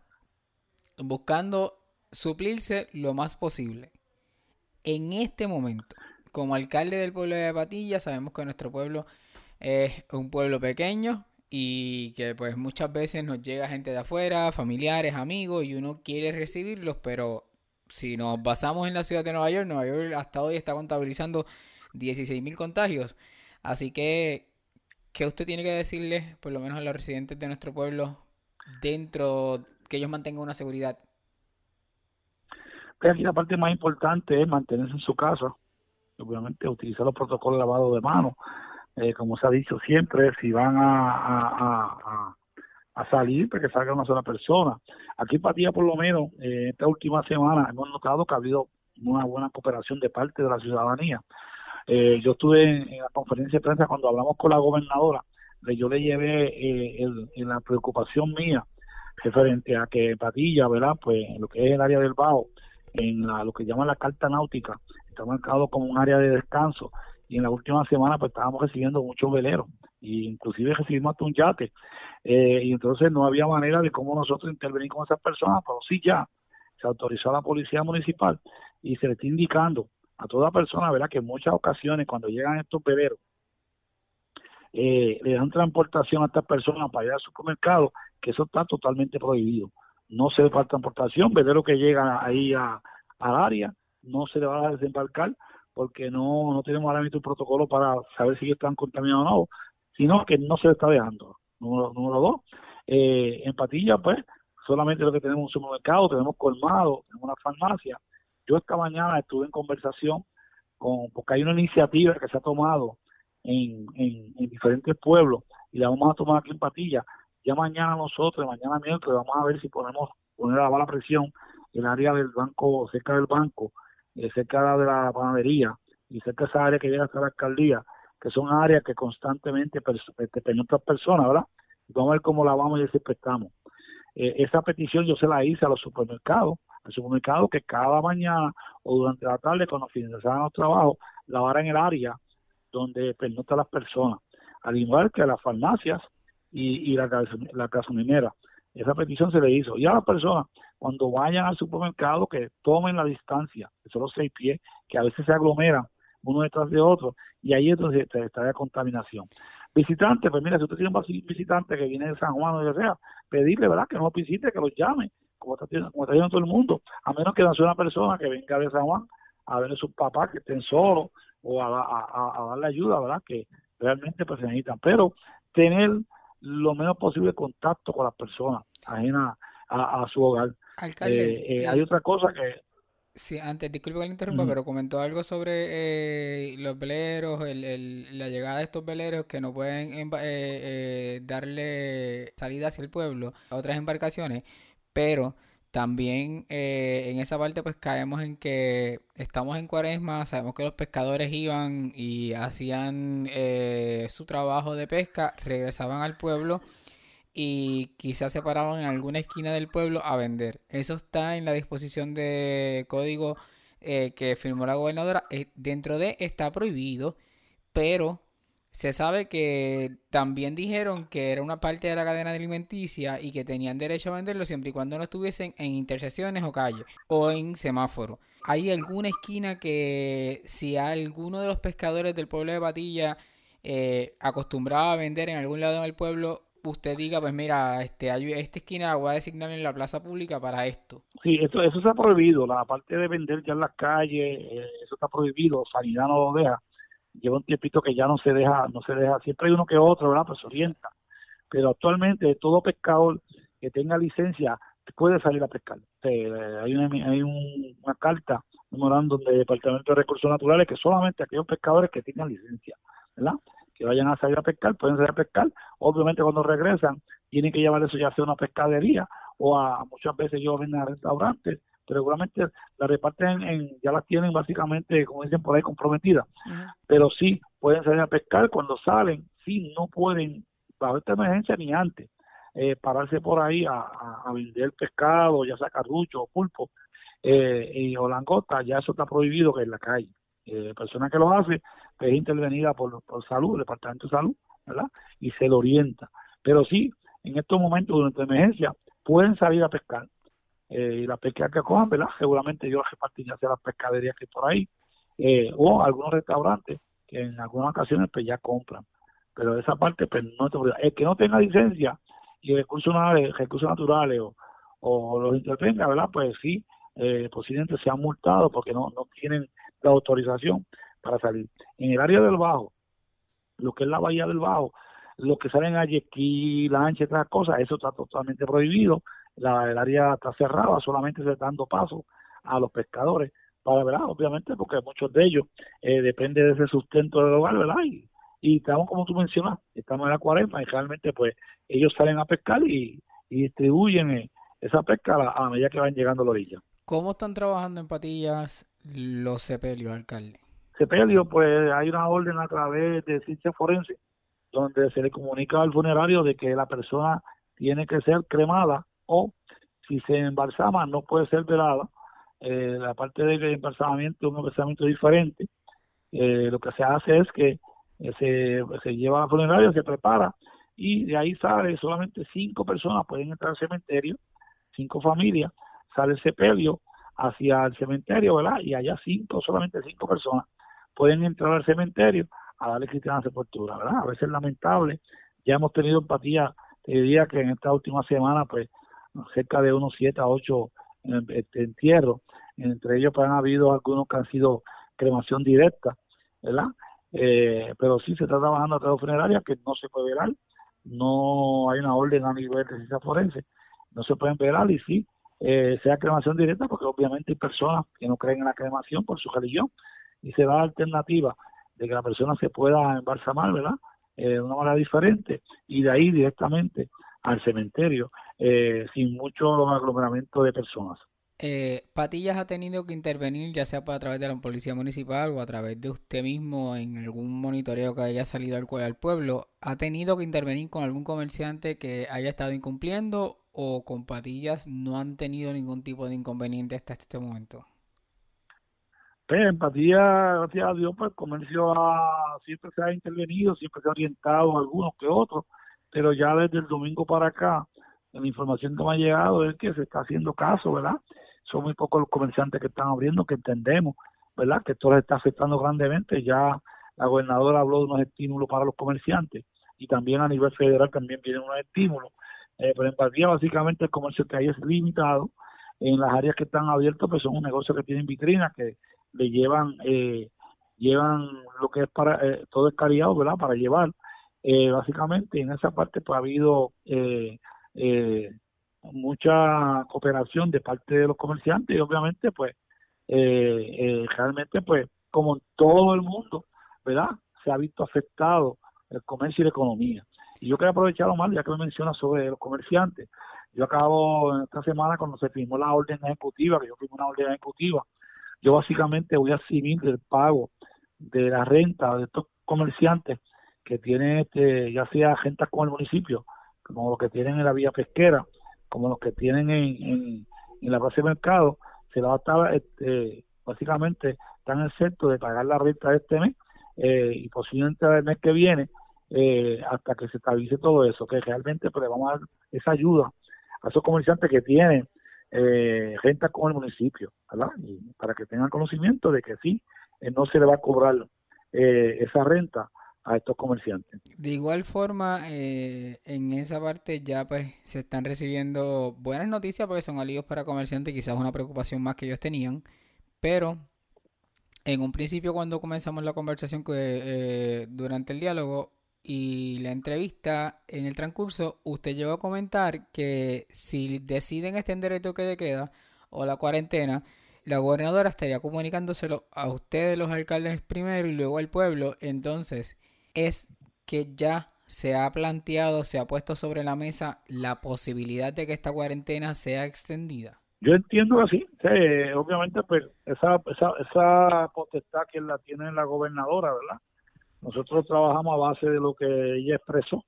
buscando suplirse lo más posible. En este momento, como alcalde del pueblo de Patilla, sabemos que nuestro pueblo es un pueblo pequeño y que pues muchas veces nos llega gente de afuera, familiares, amigos y uno quiere recibirlos, pero si nos basamos en la ciudad de Nueva York, Nueva York hasta hoy está contabilizando 16.000 contagios. Así que, ¿qué usted tiene que decirle, por lo menos a los residentes de nuestro pueblo, dentro, que ellos mantengan una seguridad? Aquí la parte más importante es mantenerse en su casa, obviamente utilizar los protocolos de lavado de manos, eh, como se ha dicho siempre, si van a, a, salir, pues que salga una sola persona. Aquí en por lo menos, eh, esta última semana hemos notado que ha habido una buena cooperación de parte de la ciudadanía. Eh, yo estuve en, la conferencia de prensa cuando hablamos con la gobernadora, yo le llevé eh, la preocupación mía referente a que Padilla, ¿verdad? Pues en lo que es el área del Bajo, en lo que llaman la carta náutica, está marcado como un área de descanso y en la última semana pues estábamos recibiendo muchos veleros e inclusive recibimos hasta un yate eh, y entonces no había manera de cómo nosotros intervenir con esas personas, pero sí ya se autorizó a la policía municipal y se le está indicando a toda persona, ¿verdad? Que en muchas ocasiones cuando llegan estos veleros eh, le dan transportación a estas personas para ir al supermercado, que eso está totalmente prohibido. No se le da transportación, velero que llega ahí a, al área, no se le va a desembarcar porque no, no tenemos ahora mismo un protocolo para saber si están contaminados o no, sino que no se le está dejando. Número, dos, eh, en Patilla, pues, solamente lo que tenemos un supermercado, tenemos colmado, tenemos una farmacia, yo esta mañana estuve en conversación con, porque hay una iniciativa que se ha tomado en, en, diferentes pueblos y la vamos a tomar aquí en Patilla. Ya mañana nosotros, mañana miércoles, vamos a ver si podemos poner a la presión en el área del banco, cerca del banco, eh, cerca de la panadería y cerca de esa área que llega hasta la alcaldía, que son áreas que constantemente penetran otras personas, ¿verdad? vamos a ver cómo la vamos y desinfectamos. Eh, esa petición yo se la hice a los supermercados al supermercado que cada mañana o durante la tarde, cuando finalizaban los trabajos, lavaran el área donde pernoctan las personas, al igual que las farmacias y, la, la gasolinera. Esa petición se le hizo. Y a las personas, cuando vayan al supermercado, que tomen la distancia, que son los seis pies, que a veces se aglomeran uno detrás de otro, y ahí es donde está la contaminación. Visitante, pues mira, si usted tiene un visitante que viene de San Juan o de sea, pedirle, ¿verdad?, que no visite, que los llame, como está, como está todo el mundo, a menos que sea una persona que venga de San Juan a ver a sus papás que estén solos o a, darle ayuda, ¿verdad? Que realmente pues se necesitan. Pero tener lo menos posible contacto con las personas ajenas a, su hogar. Alcalde, eh, eh, hay otra cosa que Sí, antes, disculpe que le interrumpa, pero comentó algo sobre eh, los veleros, el, la llegada de estos veleros que no pueden eh, eh, darle salida hacia el pueblo a otras embarcaciones, pero también en esa parte pues caemos en que estamos en cuaresma, sabemos que los pescadores iban y hacían su trabajo de pesca, regresaban al pueblo y quizás se paraban en alguna esquina del pueblo a vender. Eso está en la disposición de código eh, que firmó la gobernadora. Eh, dentro de está prohibido, pero se sabe que también dijeron que era una parte de la cadena alimenticia y que tenían derecho a venderlo siempre y cuando no estuviesen en intersecciones o calles o en semáforo. ¿Hay alguna esquina que si alguno de los pescadores del pueblo de Patilla eh, acostumbraba a vender en algún lado del pueblo usted diga, pues mira, este, esta esquina la voy a designar en la plaza pública para esto. Sí, eso, eso ha prohibido, la parte de vender ya en las calles, eh, eso está prohibido, Sanidad no lo deja. Lleva un tiempito que ya no se deja, no se deja, siempre hay uno que otro, ¿verdad? Pues se orienta. Pero actualmente todo pescador que tenga licencia puede salir a pescar. Hay una, hay una carta, un memorándum del Departamento de Recursos Naturales que solamente aquellos pescadores que tengan licencia, ¿verdad? que vayan a salir a pescar, pueden salir a pescar. Obviamente cuando regresan tienen que llevar eso ya sea una pescadería o a muchas veces ellos ven a restaurantes, pero seguramente la reparten en, ya las tienen básicamente, como dicen por ahí, comprometidas. Pero sí pueden salir a pescar cuando salen, sí no pueden, bajo esta emergencia ni antes, eh, pararse por ahí a, vender pescado, ya sea carrucho o pulpo eh, y, o langota, ya eso está prohibido que en la calle. Eh, persona que lo hace es intervenida por, por salud, el departamento de salud, ¿verdad? Y se le orienta. Pero sí, en estos momentos durante emergencia pueden salir a pescar. Eh, y la pesca que cojan, ¿verdad? Seguramente yo repartiría hacia las pescaderías que hay por ahí, eh, o algunos restaurantes que en algunas ocasiones pues ya compran. Pero esa parte, pues no te El que no tenga licencia y recursos naturales, recursos naturales o, los intervenga, ¿verdad? Pues sí, eh, posiblemente sean multados porque no, no tienen la autorización para salir. En el área del Bajo, lo que es la bahía del Bajo, lo que salen a Yequí, Lancha y otras cosas, eso está totalmente prohibido. La, el área está cerrada, solamente se está dando paso a los pescadores para, ¿verdad? Obviamente, porque muchos de ellos eh, depende de ese sustento del hogar, ¿verdad? Y, y estamos, como tú mencionas, estamos en la cuarenta y realmente, pues, ellos salen a pescar y, distribuyen eh, esa pesca a, a medida que van llegando a la orilla. ¿Cómo están trabajando en Patillas los sepelios, alcalde? Sepelio, pues hay una orden a través de ciencia forense donde se le comunica al funerario de que la persona tiene que ser cremada o si se embalsama no puede ser velada. Eh, la parte del embalsamamiento es un embalsamamiento diferente. Eh, lo que se hace es que eh, se, se lleva al funerario, se prepara y de ahí sale solamente cinco personas pueden entrar al cementerio, cinco familias sale el sepelio hacia el cementerio, ¿verdad? Y allá cinco, solamente cinco personas pueden entrar al cementerio a darle cristiana sepultura, ¿verdad? A veces es lamentable. Ya hemos tenido empatía, te diría que en esta última semana, pues, cerca de unos siete a ocho este, entierros. Entre ellos, pues, han habido algunos que han sido cremación directa, ¿verdad? Eh, pero sí se está trabajando a través de funerarias que no se puede velar, no hay una orden a nivel de ciencia forense, no se pueden velar y sí eh, sea cremación directa, porque obviamente hay personas que no creen en la cremación por su religión y se da la alternativa de que la persona se pueda embalsamar, ¿verdad? Eh, de una manera diferente y de ahí directamente al cementerio eh, sin mucho aglomeramiento de personas. Eh, Patillas ha tenido que intervenir ya sea a través de la policía municipal o a través de usted mismo en algún monitoreo que haya salido al, al pueblo. ¿Ha tenido que intervenir con algún comerciante que haya estado incumpliendo o con Patillas no han tenido ningún tipo de inconveniente hasta este momento? Pues en Patillas, gracias a Dios, pues el comercio siempre se ha intervenido, siempre se ha orientado algunos que otros, pero ya desde el domingo para acá, la información que me ha llegado es que se está haciendo caso, ¿verdad? Son muy pocos los comerciantes que están abriendo, que entendemos, ¿verdad? Que esto les está afectando grandemente. Ya la gobernadora habló de unos estímulos para los comerciantes y también a nivel federal también vienen unos estímulos eh, pero en partida básicamente el comercio que hay es limitado. En las áreas que están abiertas, pues son un negocio que tienen vitrinas, que le llevan eh, llevan lo que es para eh, todo es cariado, ¿verdad? Para llevar. Eh, básicamente en esa parte pues ha habido eh, mucha cooperación de parte de los comerciantes y obviamente pues realmente pues como en todo el mundo, ¿verdad? Se ha visto afectado el comercio y la economía. Y yo quiero aprovecharlo más, ya que me menciona sobre los comerciantes. Yo acabo esta semana cuando se firmó la orden ejecutiva, que yo firmé una orden ejecutiva, yo básicamente voy a exhibir el pago de la renta de estos comerciantes que tienen, este, ya sea gente con el municipio, como los que tienen en la vía pesquera, como los que tienen en, en, la plaza de mercado, se la va a estar, este, básicamente, están exentos de pagar la renta de este mes eh, y posiblemente el mes que viene, eh, hasta que se estabilice todo eso, que realmente pues, le vamos a dar esa ayuda a esos comerciantes que tienen eh, renta con el municipio, para que tengan conocimiento de que sí, eh, no se le va a cobrar eh, esa renta a estos comerciantes. De igual forma, eh, en esa parte ya pues se están recibiendo buenas noticias porque son alivios para comerciantes, quizás una preocupación más que ellos tenían, pero en un principio cuando comenzamos la conversación durante el diálogo y la entrevista, en el transcurso, usted llegó a comentar que si deciden extender el toque de queda o la cuarentena, la gobernadora estaría comunicándoselo a ustedes los alcaldes primero y luego al pueblo. Entonces, es que ya se ha planteado, se ha puesto sobre la mesa la posibilidad de que esta cuarentena sea extendida. Yo entiendo así, obviamente pues esa, esa, esa potestad que la tiene la gobernadora, ¿verdad? Nosotros trabajamos a base de lo que ella expresó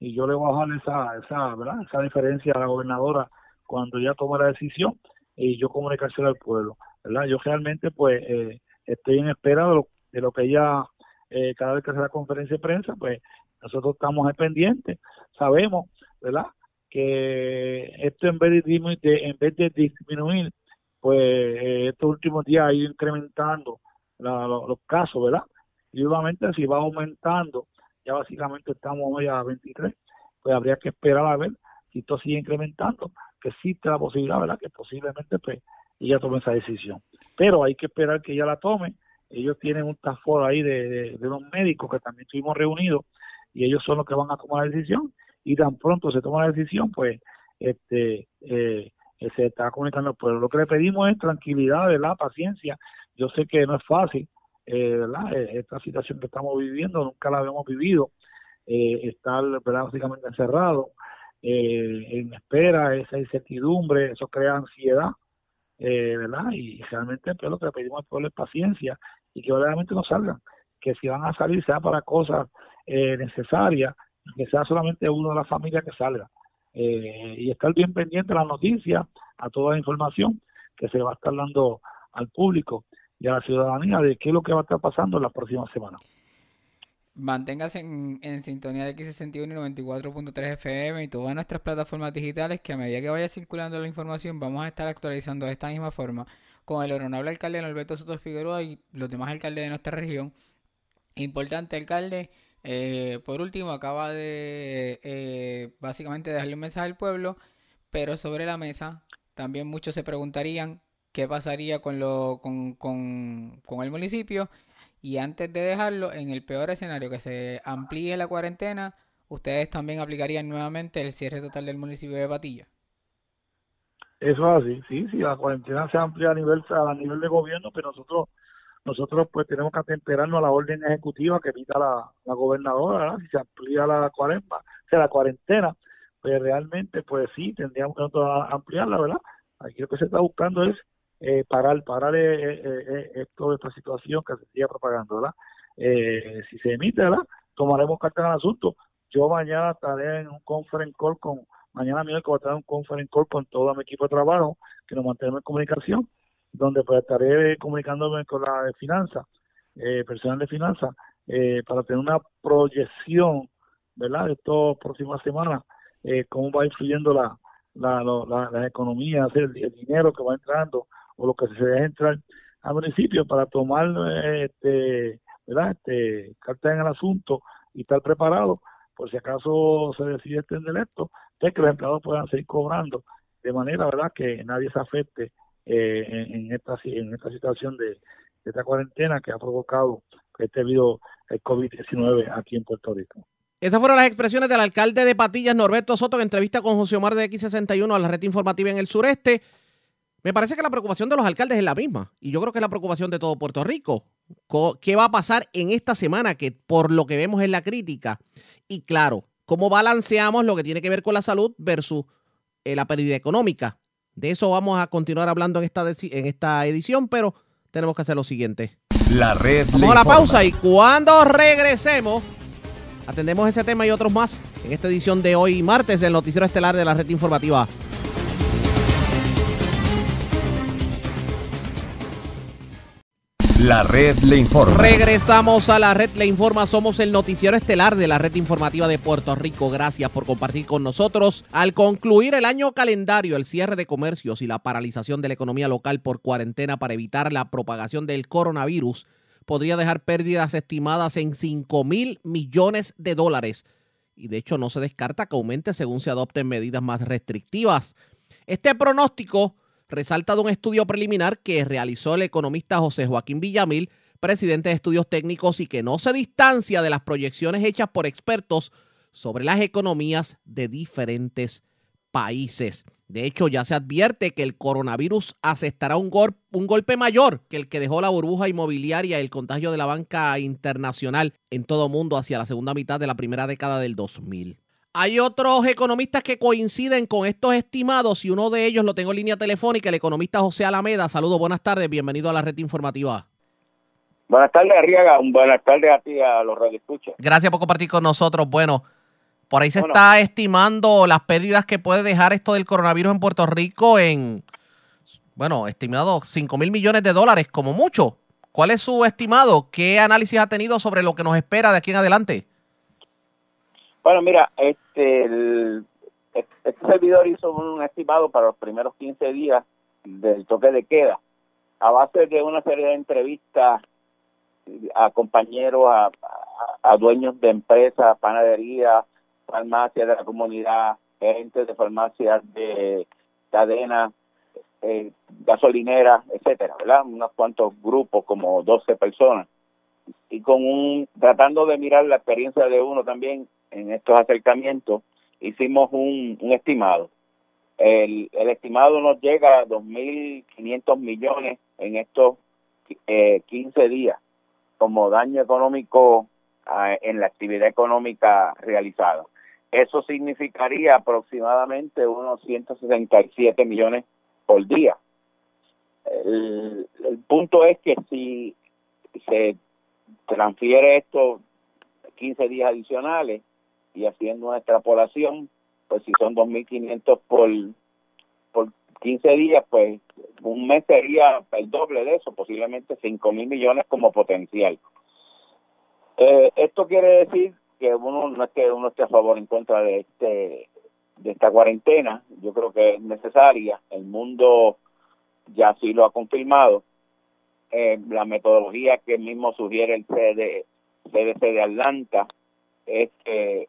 y yo le voy a dejar esa, esa, ¿verdad? esa diferencia a la gobernadora cuando ella tome la decisión y yo comunicárselo al pueblo, ¿verdad? Yo realmente pues eh, estoy en espera de lo, que ella, eh, cada vez que hace la conferencia de prensa, pues nosotros estamos pendientes, sabemos, ¿verdad? Que esto en vez de, en vez de disminuir, pues eh, estos últimos días ha ido incrementando los casos, ¿verdad? Y obviamente si va aumentando, ya básicamente estamos hoy a 23, pues habría que esperar a ver si esto sigue incrementando que existe la posibilidad, ¿verdad? Que posiblemente pues ella tome esa decisión. Pero hay que esperar que ella la tome. Ellos tienen un task force ahí de, de, los médicos que también estuvimos reunidos y ellos son los que van a tomar la decisión y tan pronto se toma la decisión, pues este eh, se está comunicando al pueblo. Lo que le pedimos es tranquilidad, ¿verdad? Paciencia. Yo sé que no es fácil, eh, ¿verdad? Eh, esta situación que estamos viviendo nunca la habíamos vivido. Eh, estar, ¿verdad? Básicamente encerrado eh, en espera, esa incertidumbre, eso crea ansiedad, eh, ¿verdad? Y realmente pues, lo que le pedimos al pueblo es paciencia y que verdaderamente no salgan, que si van a salir sea para cosas eh, necesarias, que sea solamente uno de las familias que salga. Eh, y estar bien pendiente a las noticias, a toda la información que se va a estar dando al público y a la ciudadanía de qué es lo que va a estar pasando en las próximas semanas. Manténgase en, en, sintonía de X61 y 94.3 FM y todas nuestras plataformas digitales que a medida que vaya circulando la información vamos a estar actualizando de esta misma forma con el honorable alcalde Alberto Soto Figueroa y los demás alcaldes de nuestra región. Importante alcalde, eh, por último acaba de eh, básicamente dejarle un mensaje al pueblo, pero sobre la mesa también muchos se preguntarían qué pasaría con, lo, con, con, con el municipio y antes de dejarlo, en el peor escenario que se amplíe la cuarentena, ustedes también aplicarían nuevamente el cierre total del municipio de Patilla. Eso es así, sí, sí, la cuarentena se amplía a nivel a nivel de gobierno, pero nosotros nosotros pues tenemos que atemperarnos a la orden ejecutiva que emita la, gobernadora, ¿verdad? si se amplía la cuarentena, o sea, la cuarentena, pues realmente pues sí, tendríamos que ampliarla, ¿verdad? Aquí lo que se está buscando es eh, parar, parar eh, eh, esto, esta situación que se sigue propagando, ¿verdad? si se emite, ¿verdad? Tomaremos carta en el asunto. Yo mañana estaré en un conference call con, mañana miércoles voy a en un conference call con todo mi equipo de trabajo, que nos mantenemos en comunicación, donde pues estaré comunicándome con la de finanzas, personal de finanzas, para tener una proyección, ¿verdad? De estas próximas semanas, cómo va influyendo la, la, la, la, economía, el, dinero que va entrando o lo que se deja entrar al municipio para tomar este, ¿verdad? este, carta en el asunto y estar preparado por si acaso se decide extender esto, de que los empleados puedan seguir cobrando de manera verdad que nadie se afecte eh, en, esta situación de, esta cuarentena que ha provocado este virus, el COVID-19 aquí en Puerto Rico. Esas fueron las expresiones del alcalde de Patillas, Norberto Soto, en entrevista con José Omar de X61 a la red informativa en el sureste. Me parece que la preocupación de los alcaldes es la misma y yo creo que es la preocupación de todo Puerto Rico. ¿Qué va a pasar en esta semana que por lo que vemos es la crítica? Y claro, ¿cómo balanceamos lo que tiene que ver con la salud versus eh, la pérdida económica? De eso vamos a continuar hablando en esta, en esta edición, pero tenemos que hacer lo siguiente. La red. Vamos a la pausa y cuando regresemos, atendemos ese tema y otros más en esta edición de hoy, martes, del Noticiero Estelar de la Red Informativa. La red le informa. Regresamos a la red le informa. Somos el noticiero estelar de la red informativa de Puerto Rico. Gracias por compartir con nosotros. Al concluir el año calendario, el cierre de comercios y la paralización de la economía local por cuarentena para evitar la propagación del coronavirus podría dejar pérdidas estimadas en 5 mil millones de dólares. Y de hecho no se descarta que aumente según se adopten medidas más restrictivas. Este pronóstico resalta de un estudio preliminar que realizó el economista José Joaquín Villamil, presidente de estudios técnicos, y que no se distancia de las proyecciones hechas por expertos sobre las economías de diferentes países. De hecho, ya se advierte que el coronavirus asestará un, un golpe mayor que el que dejó la burbuja inmobiliaria y el contagio de la banca internacional en todo mundo hacia la segunda mitad de la primera década del 2000. Hay otros economistas que coinciden con estos estimados y uno de ellos lo tengo en línea telefónica, el economista José Alameda. Saludos, buenas tardes, bienvenido a la red informativa. Buenas tardes, Arriaga. Buenas tardes a ti, a los radioescuchas. Gracias por compartir con nosotros. Bueno, por ahí se está estimando las pérdidas que puede dejar esto del coronavirus en Puerto Rico en, bueno, estimado 5 mil millones de dólares, como mucho. ¿Cuál es su estimado? ¿Qué análisis ha tenido sobre lo que nos espera de aquí en adelante? Bueno, mira, este, este servidor hizo un estimado para los primeros 15 días del toque de queda, a base de una serie de entrevistas a compañeros, a, dueños de empresas, panaderías, farmacias de la comunidad, gerentes de farmacias de cadenas, eh, gasolineras, etcétera, ¿verdad? Unos cuantos grupos, como 12 personas. Y con un, tratando de mirar la experiencia de uno también en estos acercamientos, hicimos un, estimado. El, estimado nos llega a 2.500 millones en estos eh, 15 días como daño económico ah, en la actividad económica realizada. Eso significaría aproximadamente unos 167 millones por día. El, el punto es que si se transfiere esto 15 días adicionales, y haciendo una extrapolación, pues si son 2.500 por, por 15 días, pues un mes sería el doble de eso, posiblemente 5.000 millones como potencial. Eh, esto quiere decir que uno no es que uno esté a favor o en contra de este de esta cuarentena, yo creo que es necesaria, el mundo ya sí lo ha confirmado, eh, la metodología que mismo sugiere el CDC de Atlanta es que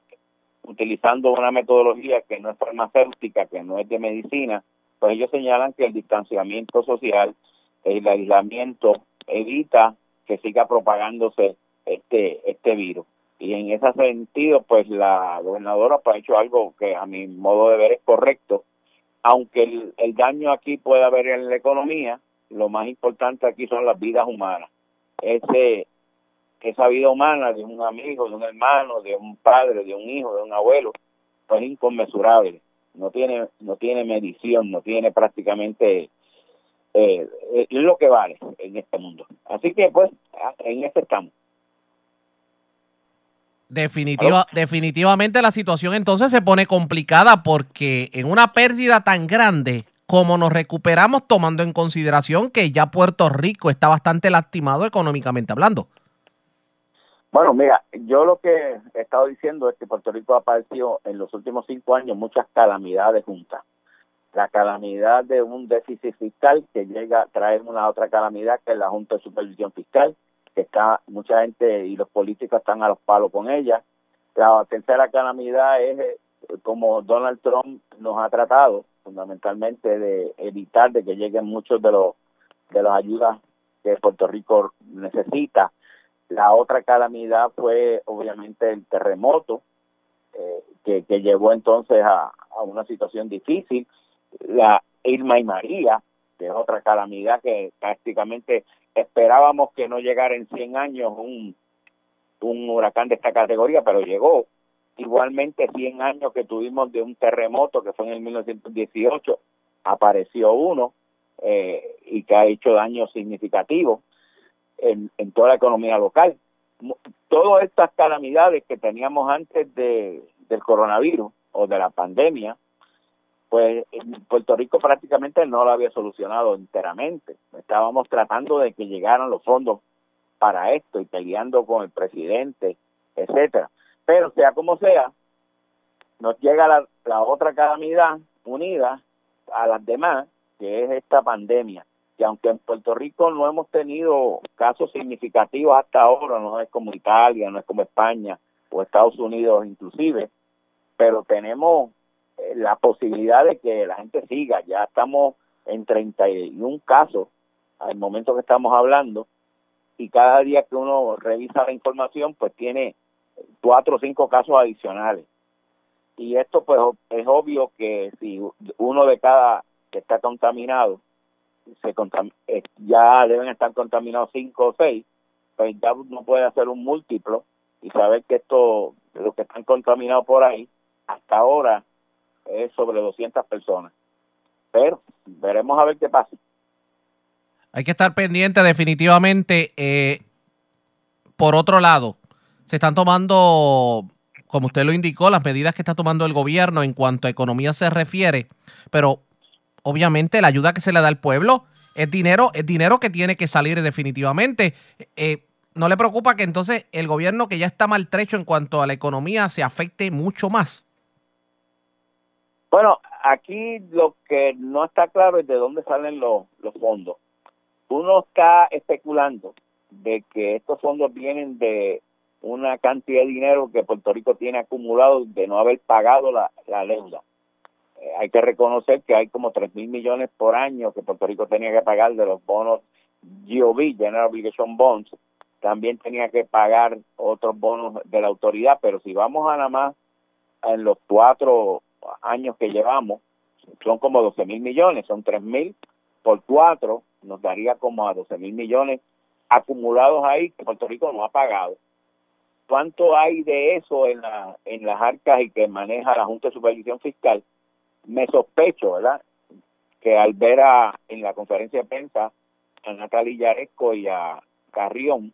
utilizando una metodología que no es farmacéutica, que no es de medicina, pues ellos señalan que el distanciamiento social, el aislamiento evita que siga propagándose este este virus. Y en ese sentido, pues la gobernadora pues, ha hecho algo que a mi modo de ver es correcto, aunque el, el daño aquí puede haber en la economía, lo más importante aquí son las vidas humanas. Ese esa vida humana de un amigo, de un hermano, de un padre, de un hijo, de un abuelo, pues es inconmensurable. No tiene, no tiene medición, no tiene prácticamente eh, es lo que vale en este mundo. Así que pues en este estamos. Definitiva, definitivamente la situación entonces se pone complicada porque en una pérdida tan grande como nos recuperamos tomando en consideración que ya Puerto Rico está bastante lastimado económicamente hablando. Bueno, mira, yo lo que he estado diciendo es que Puerto Rico ha padecido en los últimos cinco años muchas calamidades juntas. La calamidad de un déficit fiscal que llega a traer una otra calamidad que es la Junta de Supervisión Fiscal, que está mucha gente y los políticos están a los palos con ella. La tercera calamidad es eh, como Donald Trump nos ha tratado, fundamentalmente de evitar de que lleguen muchos de los de las ayudas que Puerto Rico necesita. La otra calamidad fue obviamente el terremoto, eh, que, que, llevó entonces a, a, una situación difícil. La Irma y María, que es otra calamidad que prácticamente esperábamos que no llegara en 100 años un, un huracán de esta categoría, pero llegó. Igualmente 100 años que tuvimos de un terremoto que fue en el 1918, apareció uno eh, y que ha hecho daño significativo en, en toda la economía local. Todas estas calamidades que teníamos antes de, del coronavirus o de la pandemia, pues Puerto Rico prácticamente no lo había solucionado enteramente. Estábamos tratando de que llegaran los fondos para esto y peleando con el presidente, etcétera. Pero sea como sea, nos llega la, la otra calamidad unida a las demás, que es esta pandemia. Que aunque en Puerto Rico no hemos tenido casos significativos hasta ahora, no es como Italia, no es como España o Estados Unidos inclusive, pero tenemos eh, la posibilidad de que la gente siga. Ya estamos en 31 casos al momento que estamos hablando y cada día que uno revisa la información pues tiene cuatro o cinco casos adicionales. Y esto pues es obvio que si uno de cada que está contaminado, se eh, ya deben estar contaminados cinco o seis, pues ya uno puede hacer un múltiplo y saber que esto, los que están contaminados por ahí, hasta ahora es sobre 200 personas. Pero veremos a ver qué pasa. Hay que estar pendiente definitivamente. Eh, por otro lado, se están tomando, como usted lo indicó, las medidas que está tomando el gobierno en cuanto a economía se refiere, pero obviamente la ayuda que se le da al pueblo es dinero, es dinero que tiene que salir definitivamente. Eh, ¿No le preocupa que entonces el gobierno que ya está maltrecho en cuanto a la economía se afecte mucho más? Bueno, aquí lo que no está claro es de dónde salen los, fondos. Uno está especulando de que estos fondos vienen de una cantidad de dinero que Puerto Rico tiene acumulado de no haber pagado la, la deuda. Eh, hay que reconocer que hay como 3 mil millones por año que Puerto Rico tenía que pagar de los bonos GOB, General Obligation Bonds. También tenía que pagar otros bonos de la autoridad, pero si vamos a nada más en los cuatro años que llevamos, son como 12 mil millones, son 3 mil por cuatro, nos daría como a 12 mil millones acumulados ahí que Puerto Rico no ha pagado cuánto hay de eso en, la, en las arcas y que maneja la Junta de Supervisión Fiscal, me sospecho, ¿verdad? Que al ver a, en la conferencia de prensa a Natalia Yaresco y a Carrión,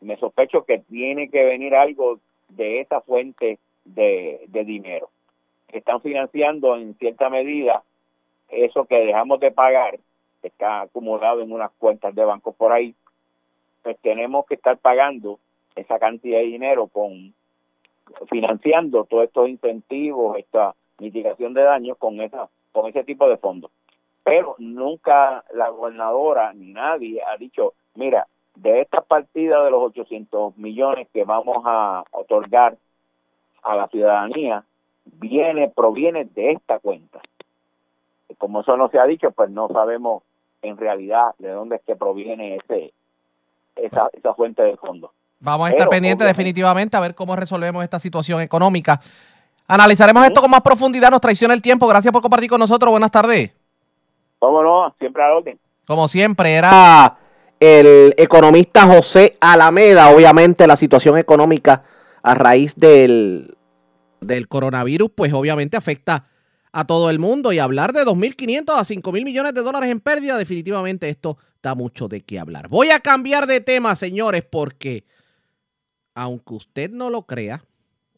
me sospecho que tiene que venir algo de esa fuente de, de dinero. Están financiando en cierta medida eso que dejamos de pagar, que está acumulado en unas cuentas de bancos por ahí, pues tenemos que estar pagando esa cantidad de dinero con financiando todos estos incentivos, esta mitigación de daños con esa con ese tipo de fondos. Pero nunca la gobernadora ni nadie ha dicho, mira, de esta partida de los 800 millones que vamos a otorgar a la ciudadanía, viene, proviene de esta cuenta. Como eso no se ha dicho, pues no sabemos en realidad de dónde es que proviene ese esa, esa fuente de fondos. Vamos a estar pendientes definitivamente a ver cómo resolvemos esta situación económica. Analizaremos esto con más profundidad, nos traiciona el tiempo. Gracias por compartir con nosotros. Buenas tardes. ¿Cómo no? Siempre al orden. Como siempre, era el economista José Alameda. Obviamente la situación económica a raíz del, del coronavirus, pues obviamente afecta a todo el mundo. Y hablar de 2.500 a 5.000 millones de dólares en pérdida, definitivamente esto da mucho de qué hablar. Voy a cambiar de tema, señores, porque aunque usted no lo crea,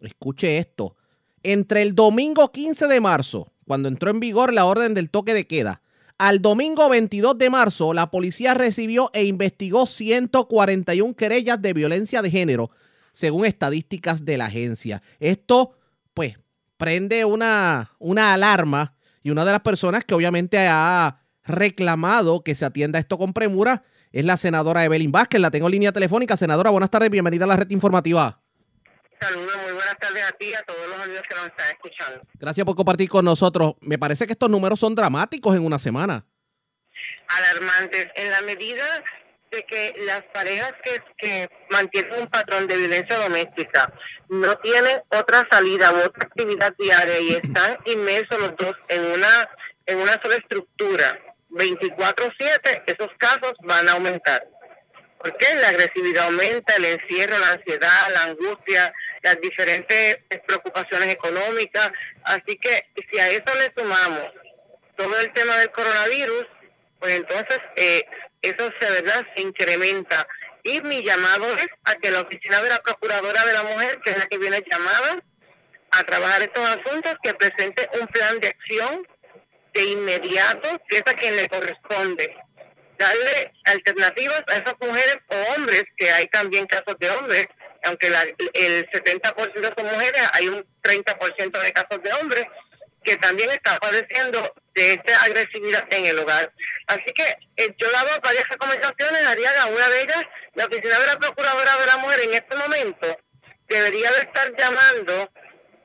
escuche esto, entre el domingo 15 de marzo, cuando entró en vigor la orden del toque de queda, al domingo 22 de marzo, la policía recibió e investigó 141 querellas de violencia de género, según estadísticas de la agencia. Esto, pues, prende una, una alarma y una de las personas que obviamente ha reclamado que se atienda esto con premura es la senadora Evelyn Vázquez. La tengo en línea telefónica. Senadora, buenas tardes, bienvenida a la red informativa. Saludos, muy buenas tardes a ti y a todos los amigos que nos están escuchando. Gracias por compartir con nosotros. Me parece que estos números son dramáticos en una semana. Alarmantes. En la medida de que las parejas que, que mantienen un patrón de violencia doméstica no tienen otra salida u otra actividad diaria y (clears throat) están inmersos los dos en una en una sola estructura 24/7, esos casos van a aumentar. ¿Por qué? La agresividad aumenta, el encierro, la ansiedad, la angustia, las diferentes preocupaciones económicas. Así que si a eso le sumamos todo el tema del coronavirus, pues entonces eh, eso se, ¿verdad? se incrementa. Y mi llamado es a que la oficina de la Procuradora de la Mujer, que es la que viene llamada a trabajar estos asuntos, que presente un plan de acción de inmediato, que es a quien le corresponde. Darle alternativas a esas mujeres o hombres, que hay también casos de hombres, aunque la, el 70% son mujeres, hay un 30% de casos de hombres que también están padeciendo de esta agresividad en el hogar. Así que eh, yo dado varias recomendaciones, haría una de ellas, la oficina de la Procuradora de la Mujer en este momento debería de estar llamando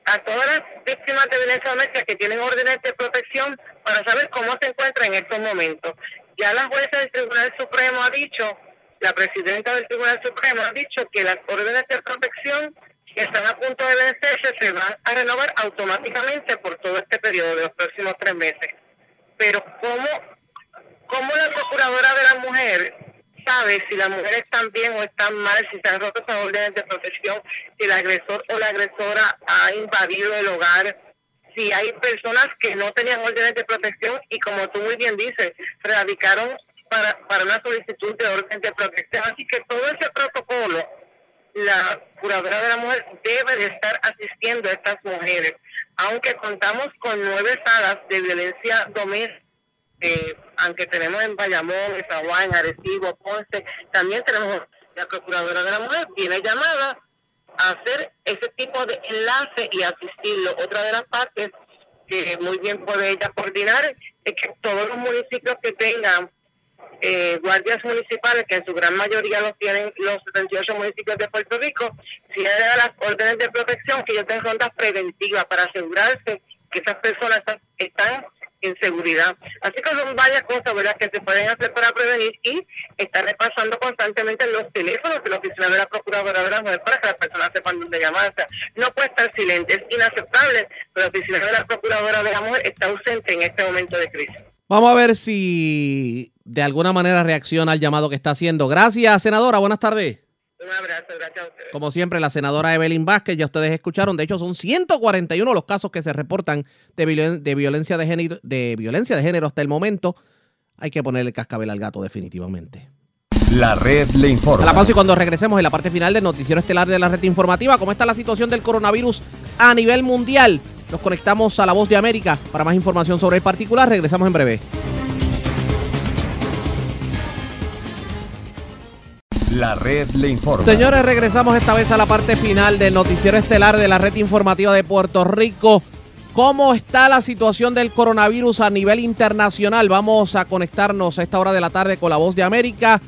a todas las víctimas de violencia doméstica que tienen órdenes de protección para saber cómo se encuentra en estos momentos. Ya la jueza del Tribunal Supremo ha dicho, la presidenta del Tribunal Supremo ha dicho que las órdenes de protección que están a punto de vencerse se van a renovar automáticamente por todo este periodo de los próximos tres meses. Pero ¿cómo, cómo la Procuradora de la Mujer sabe si las mujeres están bien o están mal, si se han roto esas órdenes de protección, si el agresor o la agresora ha invadido el hogar, si hay personas que no tenían órdenes de protección y como tú muy bien dices, radicaron para, para una solicitud de orden de protección. Así que todo ese protocolo, la curadora de la mujer debe de estar asistiendo a estas mujeres. Aunque contamos con nueve salas de violencia doméstica, eh, aunque tenemos en Bayamón, en San Arecibo, Ponce, también tenemos la Procuradora de la Mujer, tiene llamada hacer ese tipo de enlace y asistirlo. Otra de las partes que muy bien puede ella coordinar es que todos los municipios que tengan eh, guardias municipales, que en su gran mayoría los tienen los 78 municipios de Puerto Rico, si de las órdenes de protección, que ellos tengan rondas preventivas para asegurarse que esas personas están en seguridad. Así que son varias cosas ¿verdad? que se pueden hacer para prevenir y estar repasando constantemente los teléfonos de la oficina de la Procuradora de la Mujer para que las personas sepan dónde llamar. no puede estar silente, es inaceptable, pero la oficina de la Procuradora de la Mujer está ausente en este momento de crisis. Vamos a ver si de alguna manera reacciona al llamado que está haciendo. Gracias, senadora. Buenas tardes. Un abrazo, gracias a ustedes. Como siempre, la senadora Evelyn Vázquez, ya ustedes escucharon, de hecho son 141 los casos que se reportan de, de, violencia, de, género, de violencia de género hasta el momento. Hay que ponerle cascabel al gato definitivamente. La red le informa. A la pausa y cuando regresemos en la parte final del noticiero estelar de la red informativa, ¿cómo está la situación del coronavirus a nivel mundial? Nos conectamos a La Voz de América para más información sobre el particular. Regresamos en breve. La red le informa. Señores, regresamos esta vez a la parte final del noticiero estelar de la red informativa de Puerto Rico. ¿Cómo está la situación del coronavirus a nivel internacional? Vamos a conectarnos a esta hora de la tarde con la voz de América.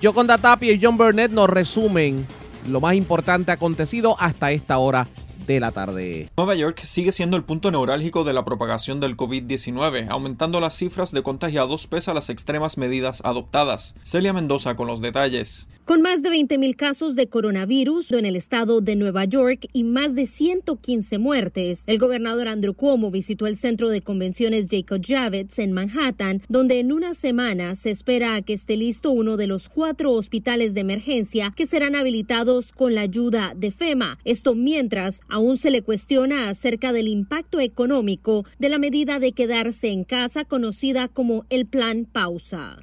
Yo con Tapia y John Burnett nos resumen lo más importante acontecido hasta esta hora de la tarde. Nueva York sigue siendo el punto neurálgico de la propagación del COVID-19, aumentando las cifras de contagiados pese a las extremas medidas adoptadas. Celia Mendoza con los detalles. Con más de 20.000 casos de coronavirus en el estado de Nueva York y más de 115 muertes, el gobernador Andrew Cuomo visitó el centro de convenciones Jacob Javits en Manhattan, donde en una semana se espera a que esté listo uno de los cuatro hospitales de emergencia que serán habilitados con la ayuda de FEMA. Esto mientras aún se le cuestiona acerca del impacto económico de la medida de quedarse en casa conocida como el Plan Pausa.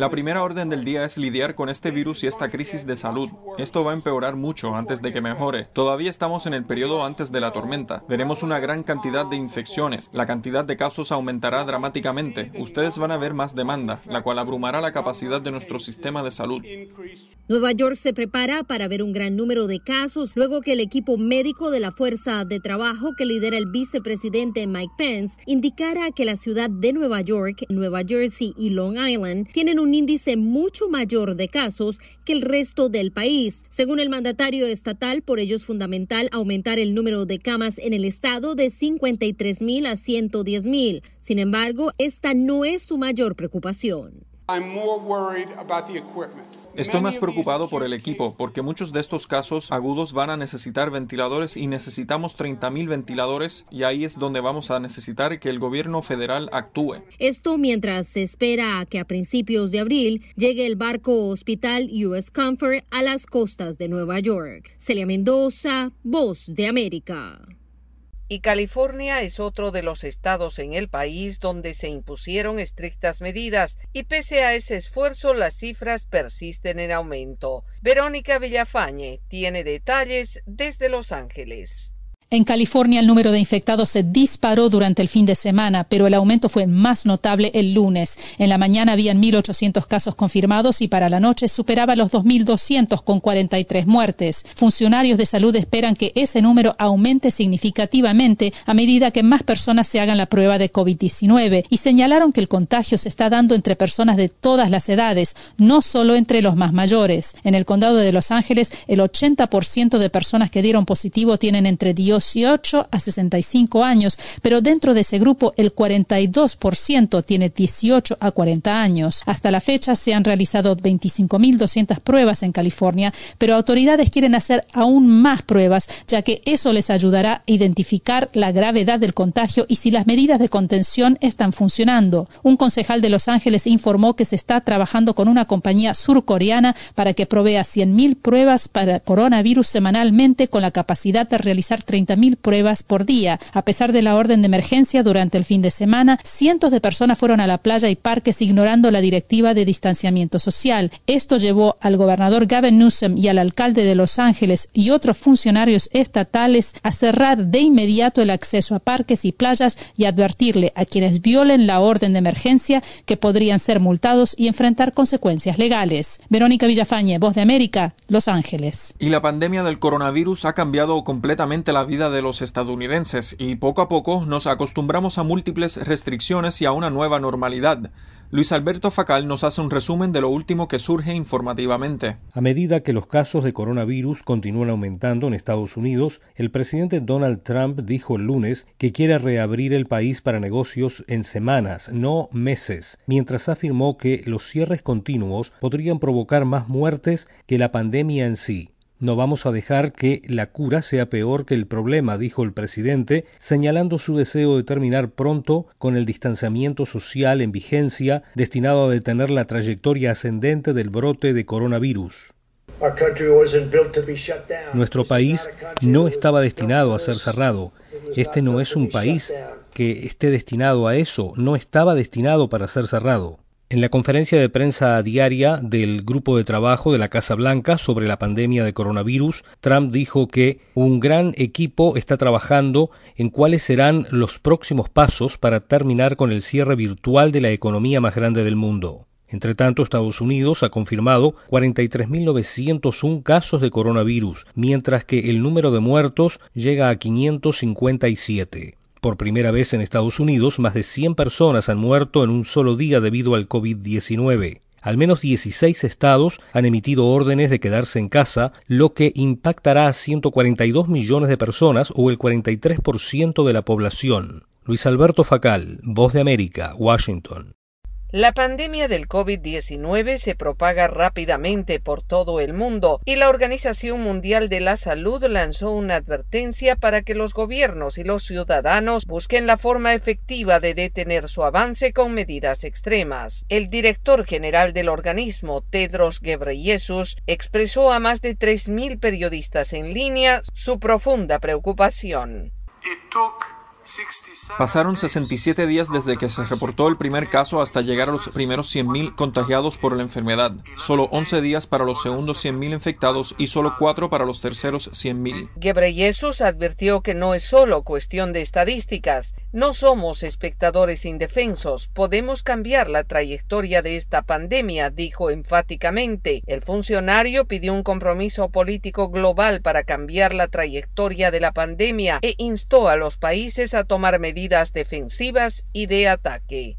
La primera orden del día es lidiar con este virus y esta crisis de salud. Esto va a empeorar mucho antes de que mejore. Todavía estamos en el periodo antes de la tormenta. Veremos una gran cantidad de infecciones. La cantidad de casos aumentará dramáticamente. Ustedes van a ver más demanda, la cual abrumará la capacidad de nuestro sistema de salud. Nueva York se prepara para ver un gran número de casos luego que el equipo médico de la Fuerza de Trabajo que lidera el vicepresidente Mike Pence indicara que la ciudad de Nueva York, Nueva Jersey y Long Island tienen un índice mucho mayor de casos que el resto del país. Según el mandatario estatal, por ello es fundamental aumentar el número de camas en el estado de 53 mil a 110 mil. Sin embargo, esta no es su mayor preocupación. Estoy más preocupado por el equipo, porque muchos de estos casos agudos van a necesitar ventiladores y necesitamos 30.000 ventiladores y ahí es donde vamos a necesitar que el gobierno federal actúe. Esto mientras se espera a que a principios de abril llegue el barco hospital US Comfort a las costas de Nueva York. Celia Mendoza, Voz de América y California es otro de los estados en el país donde se impusieron estrictas medidas y pese a ese esfuerzo las cifras persisten en aumento. Verónica Villafañe tiene detalles desde Los Ángeles. En California el número de infectados se disparó durante el fin de semana, pero el aumento fue más notable el lunes. En la mañana habían 1.800 casos confirmados y para la noche superaba los 2.200 con 43 muertes. Funcionarios de salud esperan que ese número aumente significativamente a medida que más personas se hagan la prueba de COVID-19 y señalaron que el contagio se está dando entre personas de todas las edades, no solo entre los más mayores. En el condado de Los Ángeles, el 80% de personas que dieron positivo tienen entre 10 18 a 65 años, pero dentro de ese grupo el 42% tiene 18 a 40 años. Hasta la fecha se han realizado 25.200 pruebas en California, pero autoridades quieren hacer aún más pruebas, ya que eso les ayudará a identificar la gravedad del contagio y si las medidas de contención están funcionando. Un concejal de Los Ángeles informó que se está trabajando con una compañía surcoreana para que provea 100.000 pruebas para coronavirus semanalmente con la capacidad de realizar 30 mil pruebas por día. A pesar de la orden de emergencia durante el fin de semana, cientos de personas fueron a la playa y parques ignorando la directiva de distanciamiento social. Esto llevó al gobernador Gavin Newsom y al alcalde de Los Ángeles y otros funcionarios estatales a cerrar de inmediato el acceso a parques y playas y advertirle a quienes violen la orden de emergencia que podrían ser multados y enfrentar consecuencias legales. Verónica Villafañe, Voz de América, Los Ángeles. Y la pandemia del coronavirus ha cambiado completamente la vida de los estadounidenses y poco a poco nos acostumbramos a múltiples restricciones y a una nueva normalidad. Luis Alberto Facal nos hace un resumen de lo último que surge informativamente. A medida que los casos de coronavirus continúan aumentando en Estados Unidos, el presidente Donald Trump dijo el lunes que quiere reabrir el país para negocios en semanas, no meses, mientras afirmó que los cierres continuos podrían provocar más muertes que la pandemia en sí. No vamos a dejar que la cura sea peor que el problema, dijo el presidente, señalando su deseo de terminar pronto con el distanciamiento social en vigencia destinado a detener la trayectoria ascendente del brote de coronavirus. Nuestro país no estaba destinado a ser cerrado. Este no es un país que esté destinado a eso, no estaba destinado para ser cerrado. En la conferencia de prensa diaria del grupo de trabajo de la Casa Blanca sobre la pandemia de coronavirus, Trump dijo que un gran equipo está trabajando en cuáles serán los próximos pasos para terminar con el cierre virtual de la economía más grande del mundo. Entre tanto, Estados Unidos ha confirmado 43.901 casos de coronavirus, mientras que el número de muertos llega a 557. Por primera vez en Estados Unidos, más de 100 personas han muerto en un solo día debido al COVID-19. Al menos 16 estados han emitido órdenes de quedarse en casa, lo que impactará a 142 millones de personas o el 43% de la población. Luis Alberto Facal, Voz de América, Washington. La pandemia del COVID-19 se propaga rápidamente por todo el mundo y la Organización Mundial de la Salud lanzó una advertencia para que los gobiernos y los ciudadanos busquen la forma efectiva de detener su avance con medidas extremas. El director general del organismo, Tedros Ghebreyesus, expresó a más de 3.000 periodistas en línea su profunda preocupación. Pasaron 67 días desde que se reportó el primer caso hasta llegar a los primeros 100.000 contagiados por la enfermedad. Solo 11 días para los segundos 100.000 infectados y solo 4 para los terceros 100.000. Gebreyesus advirtió que no es solo cuestión de estadísticas. No somos espectadores indefensos. Podemos cambiar la trayectoria de esta pandemia, dijo enfáticamente. El funcionario pidió un compromiso político global para cambiar la trayectoria de la pandemia e instó a los países a tomar medidas defensivas y de ataque.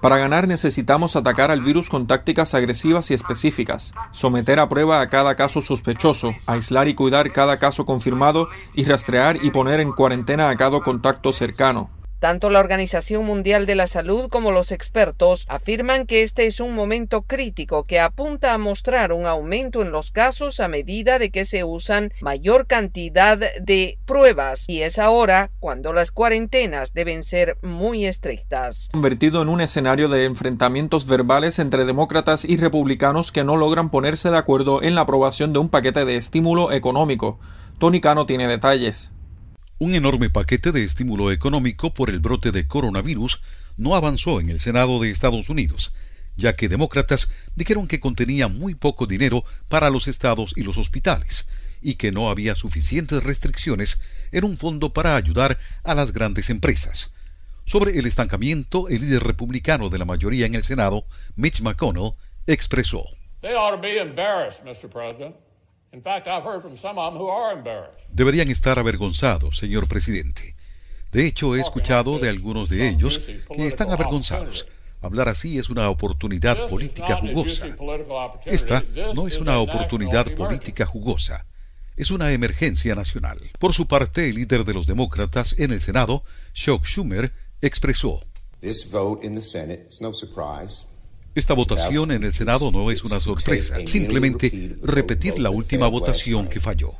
Para ganar necesitamos atacar al virus con tácticas agresivas y específicas, someter a prueba a cada caso sospechoso, aislar y cuidar cada caso confirmado y rastrear y poner en cuarentena a cada contacto cercano. Tanto la Organización Mundial de la Salud como los expertos afirman que este es un momento crítico que apunta a mostrar un aumento en los casos a medida de que se usan mayor cantidad de pruebas y es ahora cuando las cuarentenas deben ser muy estrictas. Convertido en un escenario de enfrentamientos verbales entre demócratas y republicanos que no logran ponerse de acuerdo en la aprobación de un paquete de estímulo económico. Tony Cano tiene detalles. Un enorme paquete de estímulo económico por el brote de coronavirus no avanzó en el Senado de Estados Unidos, ya que demócratas dijeron que contenía muy poco dinero para los estados y los hospitales, y que no había suficientes restricciones en un fondo para ayudar a las grandes empresas. Sobre el estancamiento, el líder republicano de la mayoría en el Senado, Mitch McConnell, expresó. Deberían estar avergonzados, señor presidente. De hecho, he escuchado de algunos de ellos que están avergonzados. Hablar así es una oportunidad política jugosa. Esta no es una oportunidad política jugosa. Es una emergencia nacional. Por su parte, el líder de los demócratas en el Senado, Chuck Schumer, expresó. Esta votación en el Senado no es una sorpresa, simplemente repetir la última votación que falló.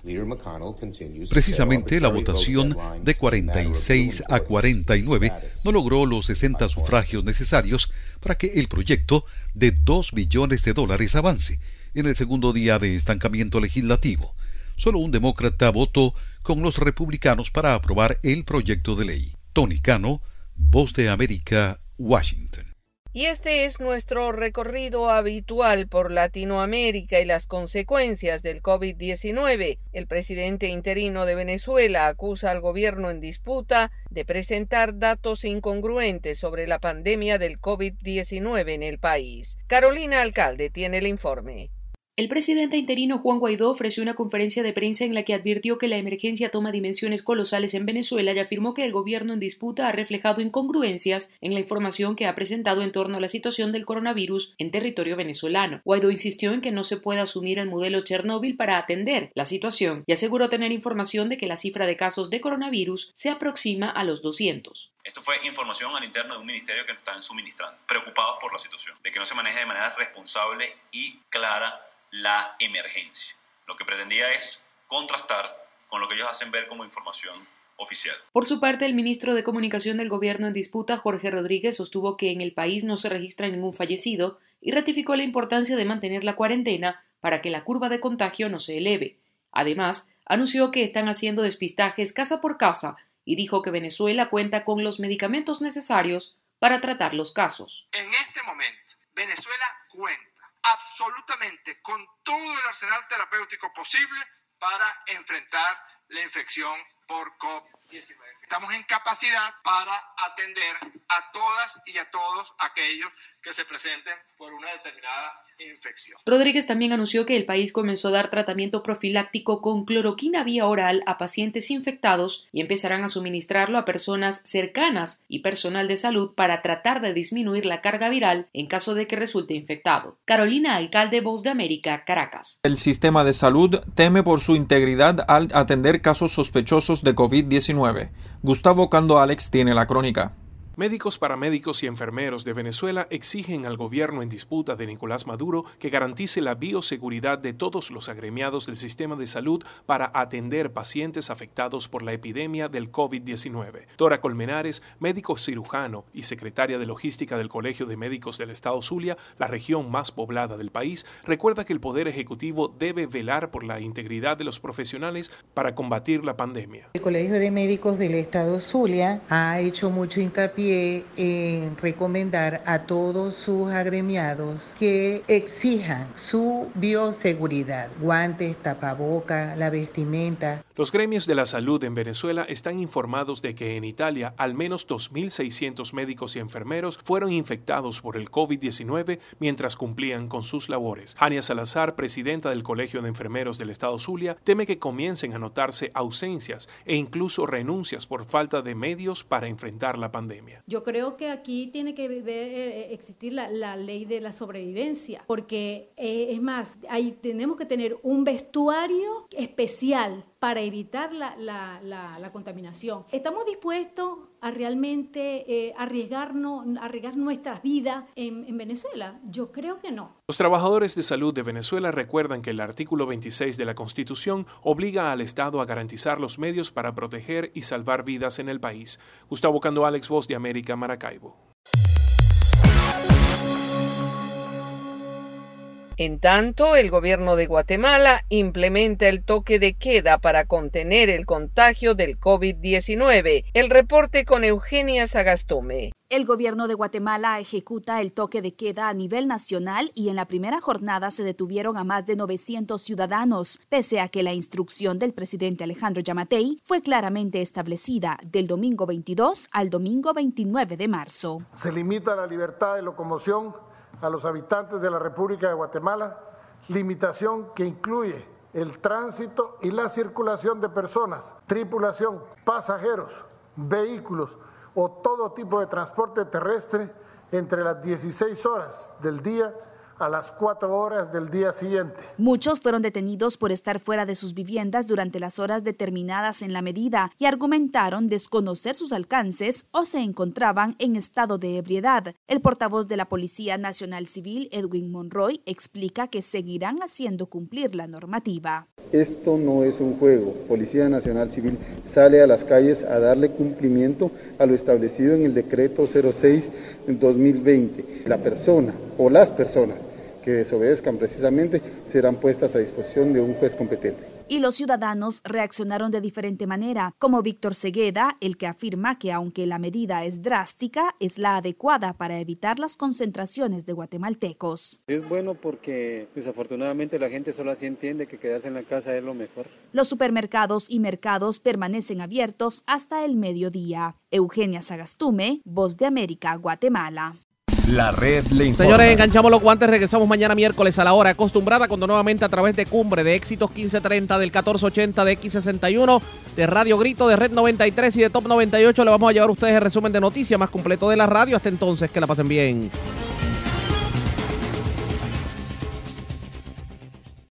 Precisamente la votación de 46 a 49 no logró los 60 sufragios necesarios para que el proyecto de 2 billones de dólares avance en el segundo día de estancamiento legislativo. Solo un demócrata votó con los republicanos para aprobar el proyecto de ley. Tony Cano, Voz de América, Washington. Y este es nuestro recorrido habitual por Latinoamérica y las consecuencias del COVID-19. El presidente interino de Venezuela acusa al gobierno en disputa de presentar datos incongruentes sobre la pandemia del COVID-19 en el país. Carolina Alcalde tiene el informe. El presidente interino Juan Guaidó ofreció una conferencia de prensa en la que advirtió que la emergencia toma dimensiones colosales en Venezuela y afirmó que el gobierno en disputa ha reflejado incongruencias en la información que ha presentado en torno a la situación del coronavirus en territorio venezolano. Guaidó insistió en que no se puede asumir el modelo Chernóbil para atender la situación y aseguró tener información de que la cifra de casos de coronavirus se aproxima a los 200. Esto fue información al interno de un ministerio que nos están suministrando, preocupados por la situación, de que no se maneje de manera responsable y clara la emergencia. Lo que pretendía es contrastar con lo que ellos hacen ver como información oficial. Por su parte, el ministro de Comunicación del Gobierno en disputa, Jorge Rodríguez, sostuvo que en el país no se registra ningún fallecido y ratificó la importancia de mantener la cuarentena para que la curva de contagio no se eleve. Además, anunció que están haciendo despistajes casa por casa y dijo que Venezuela cuenta con los medicamentos necesarios para tratar los casos. En este momento, Venezuela cuenta absolutamente con todo el arsenal terapéutico posible para enfrentar la infección por COVID-19. Estamos en capacidad para atender a todas y a todos aquellos que se presenten por una determinada infección. Rodríguez también anunció que el país comenzó a dar tratamiento profiláctico con cloroquina vía oral a pacientes infectados y empezarán a suministrarlo a personas cercanas y personal de salud para tratar de disminuir la carga viral en caso de que resulte infectado. Carolina Alcalde, Voz de América, Caracas. El sistema de salud teme por su integridad al atender casos sospechosos de COVID-19. Gustavo Cando Alex tiene la crónica. Médicos, paramédicos y enfermeros de Venezuela exigen al gobierno en disputa de Nicolás Maduro que garantice la bioseguridad de todos los agremiados del sistema de salud para atender pacientes afectados por la epidemia del COVID-19. Dora Colmenares, médico cirujano y secretaria de logística del Colegio de Médicos del Estado Zulia, la región más poblada del país, recuerda que el Poder Ejecutivo debe velar por la integridad de los profesionales para combatir la pandemia. El Colegio de Médicos del Estado Zulia ha hecho mucho hincapié en recomendar a todos sus agremiados que exijan su bioseguridad, guantes, tapaboca, la vestimenta. Los gremios de la salud en Venezuela están informados de que en Italia al menos 2.600 médicos y enfermeros fueron infectados por el COVID-19 mientras cumplían con sus labores. Jania Salazar, presidenta del Colegio de Enfermeros del Estado Zulia, teme que comiencen a notarse ausencias e incluso renuncias por falta de medios para enfrentar la pandemia. Yo creo que aquí tiene que eh, existir la, ley de la sobrevivencia, porque eh, es más, ahí tenemos que tener un vestuario especial para evitar la, la, la, contaminación. ¿Estamos dispuestos a realmente eh, arriesgarnos, arriesgar nuestras vidas en, en Venezuela? Yo creo que no. Los trabajadores de salud de Venezuela recuerdan que el artículo 26 de la Constitución obliga al Estado a garantizar los medios para proteger y salvar vidas en el país. Gustavo Cando, Alex Voz de América, Maracaibo. En tanto, el gobierno de Guatemala implementa el toque de queda para contener el contagio del COVID-19. El reporte con Eugenia Sagastume. El gobierno de Guatemala ejecuta el toque de queda a nivel nacional y en la primera jornada se detuvieron a más de 900 ciudadanos, pese a que la instrucción del presidente Alejandro Yamatei fue claramente establecida del domingo 22 al domingo 29 de marzo. Se limita la libertad de locomoción a los habitantes de la República de Guatemala, limitación que incluye el tránsito y la circulación de personas, tripulación, pasajeros, vehículos o todo tipo de transporte terrestre entre las 16 horas del día a las cuatro horas del día siguiente. Muchos fueron detenidos por estar fuera de sus viviendas durante las horas determinadas en la medida y argumentaron desconocer sus alcances o se encontraban en estado de ebriedad. El portavoz de la Policía Nacional Civil, Edwin Monroy, explica que seguirán haciendo cumplir la normativa. Esto no es un juego. Policía Nacional Civil sale a las calles a darle cumplimiento a lo establecido en el decreto 06 del 2020. La persona o las personas que desobedezcan precisamente serán puestas a disposición de un juez competente y los ciudadanos reaccionaron de diferente manera, como Víctor Segueda, el que afirma que aunque la medida es drástica, es la adecuada para evitar las concentraciones de guatemaltecos. Es bueno porque desafortunadamente la gente solo así entiende que quedarse en la casa es lo mejor. Los supermercados y mercados permanecen abiertos hasta el mediodía. Eugenia Sagastume, Voz de América, Guatemala. La red le informa. Señores, enganchamos los guantes. Regresamos mañana miércoles a la hora acostumbrada, cuando nuevamente a través de Cumbre, de Éxitos 1530, del 1480, de X61, de Radio Grito, de Red 93 y de Top 98, le vamos a llevar a ustedes el resumen de noticias más completo de la radio. Hasta entonces, que la pasen bien.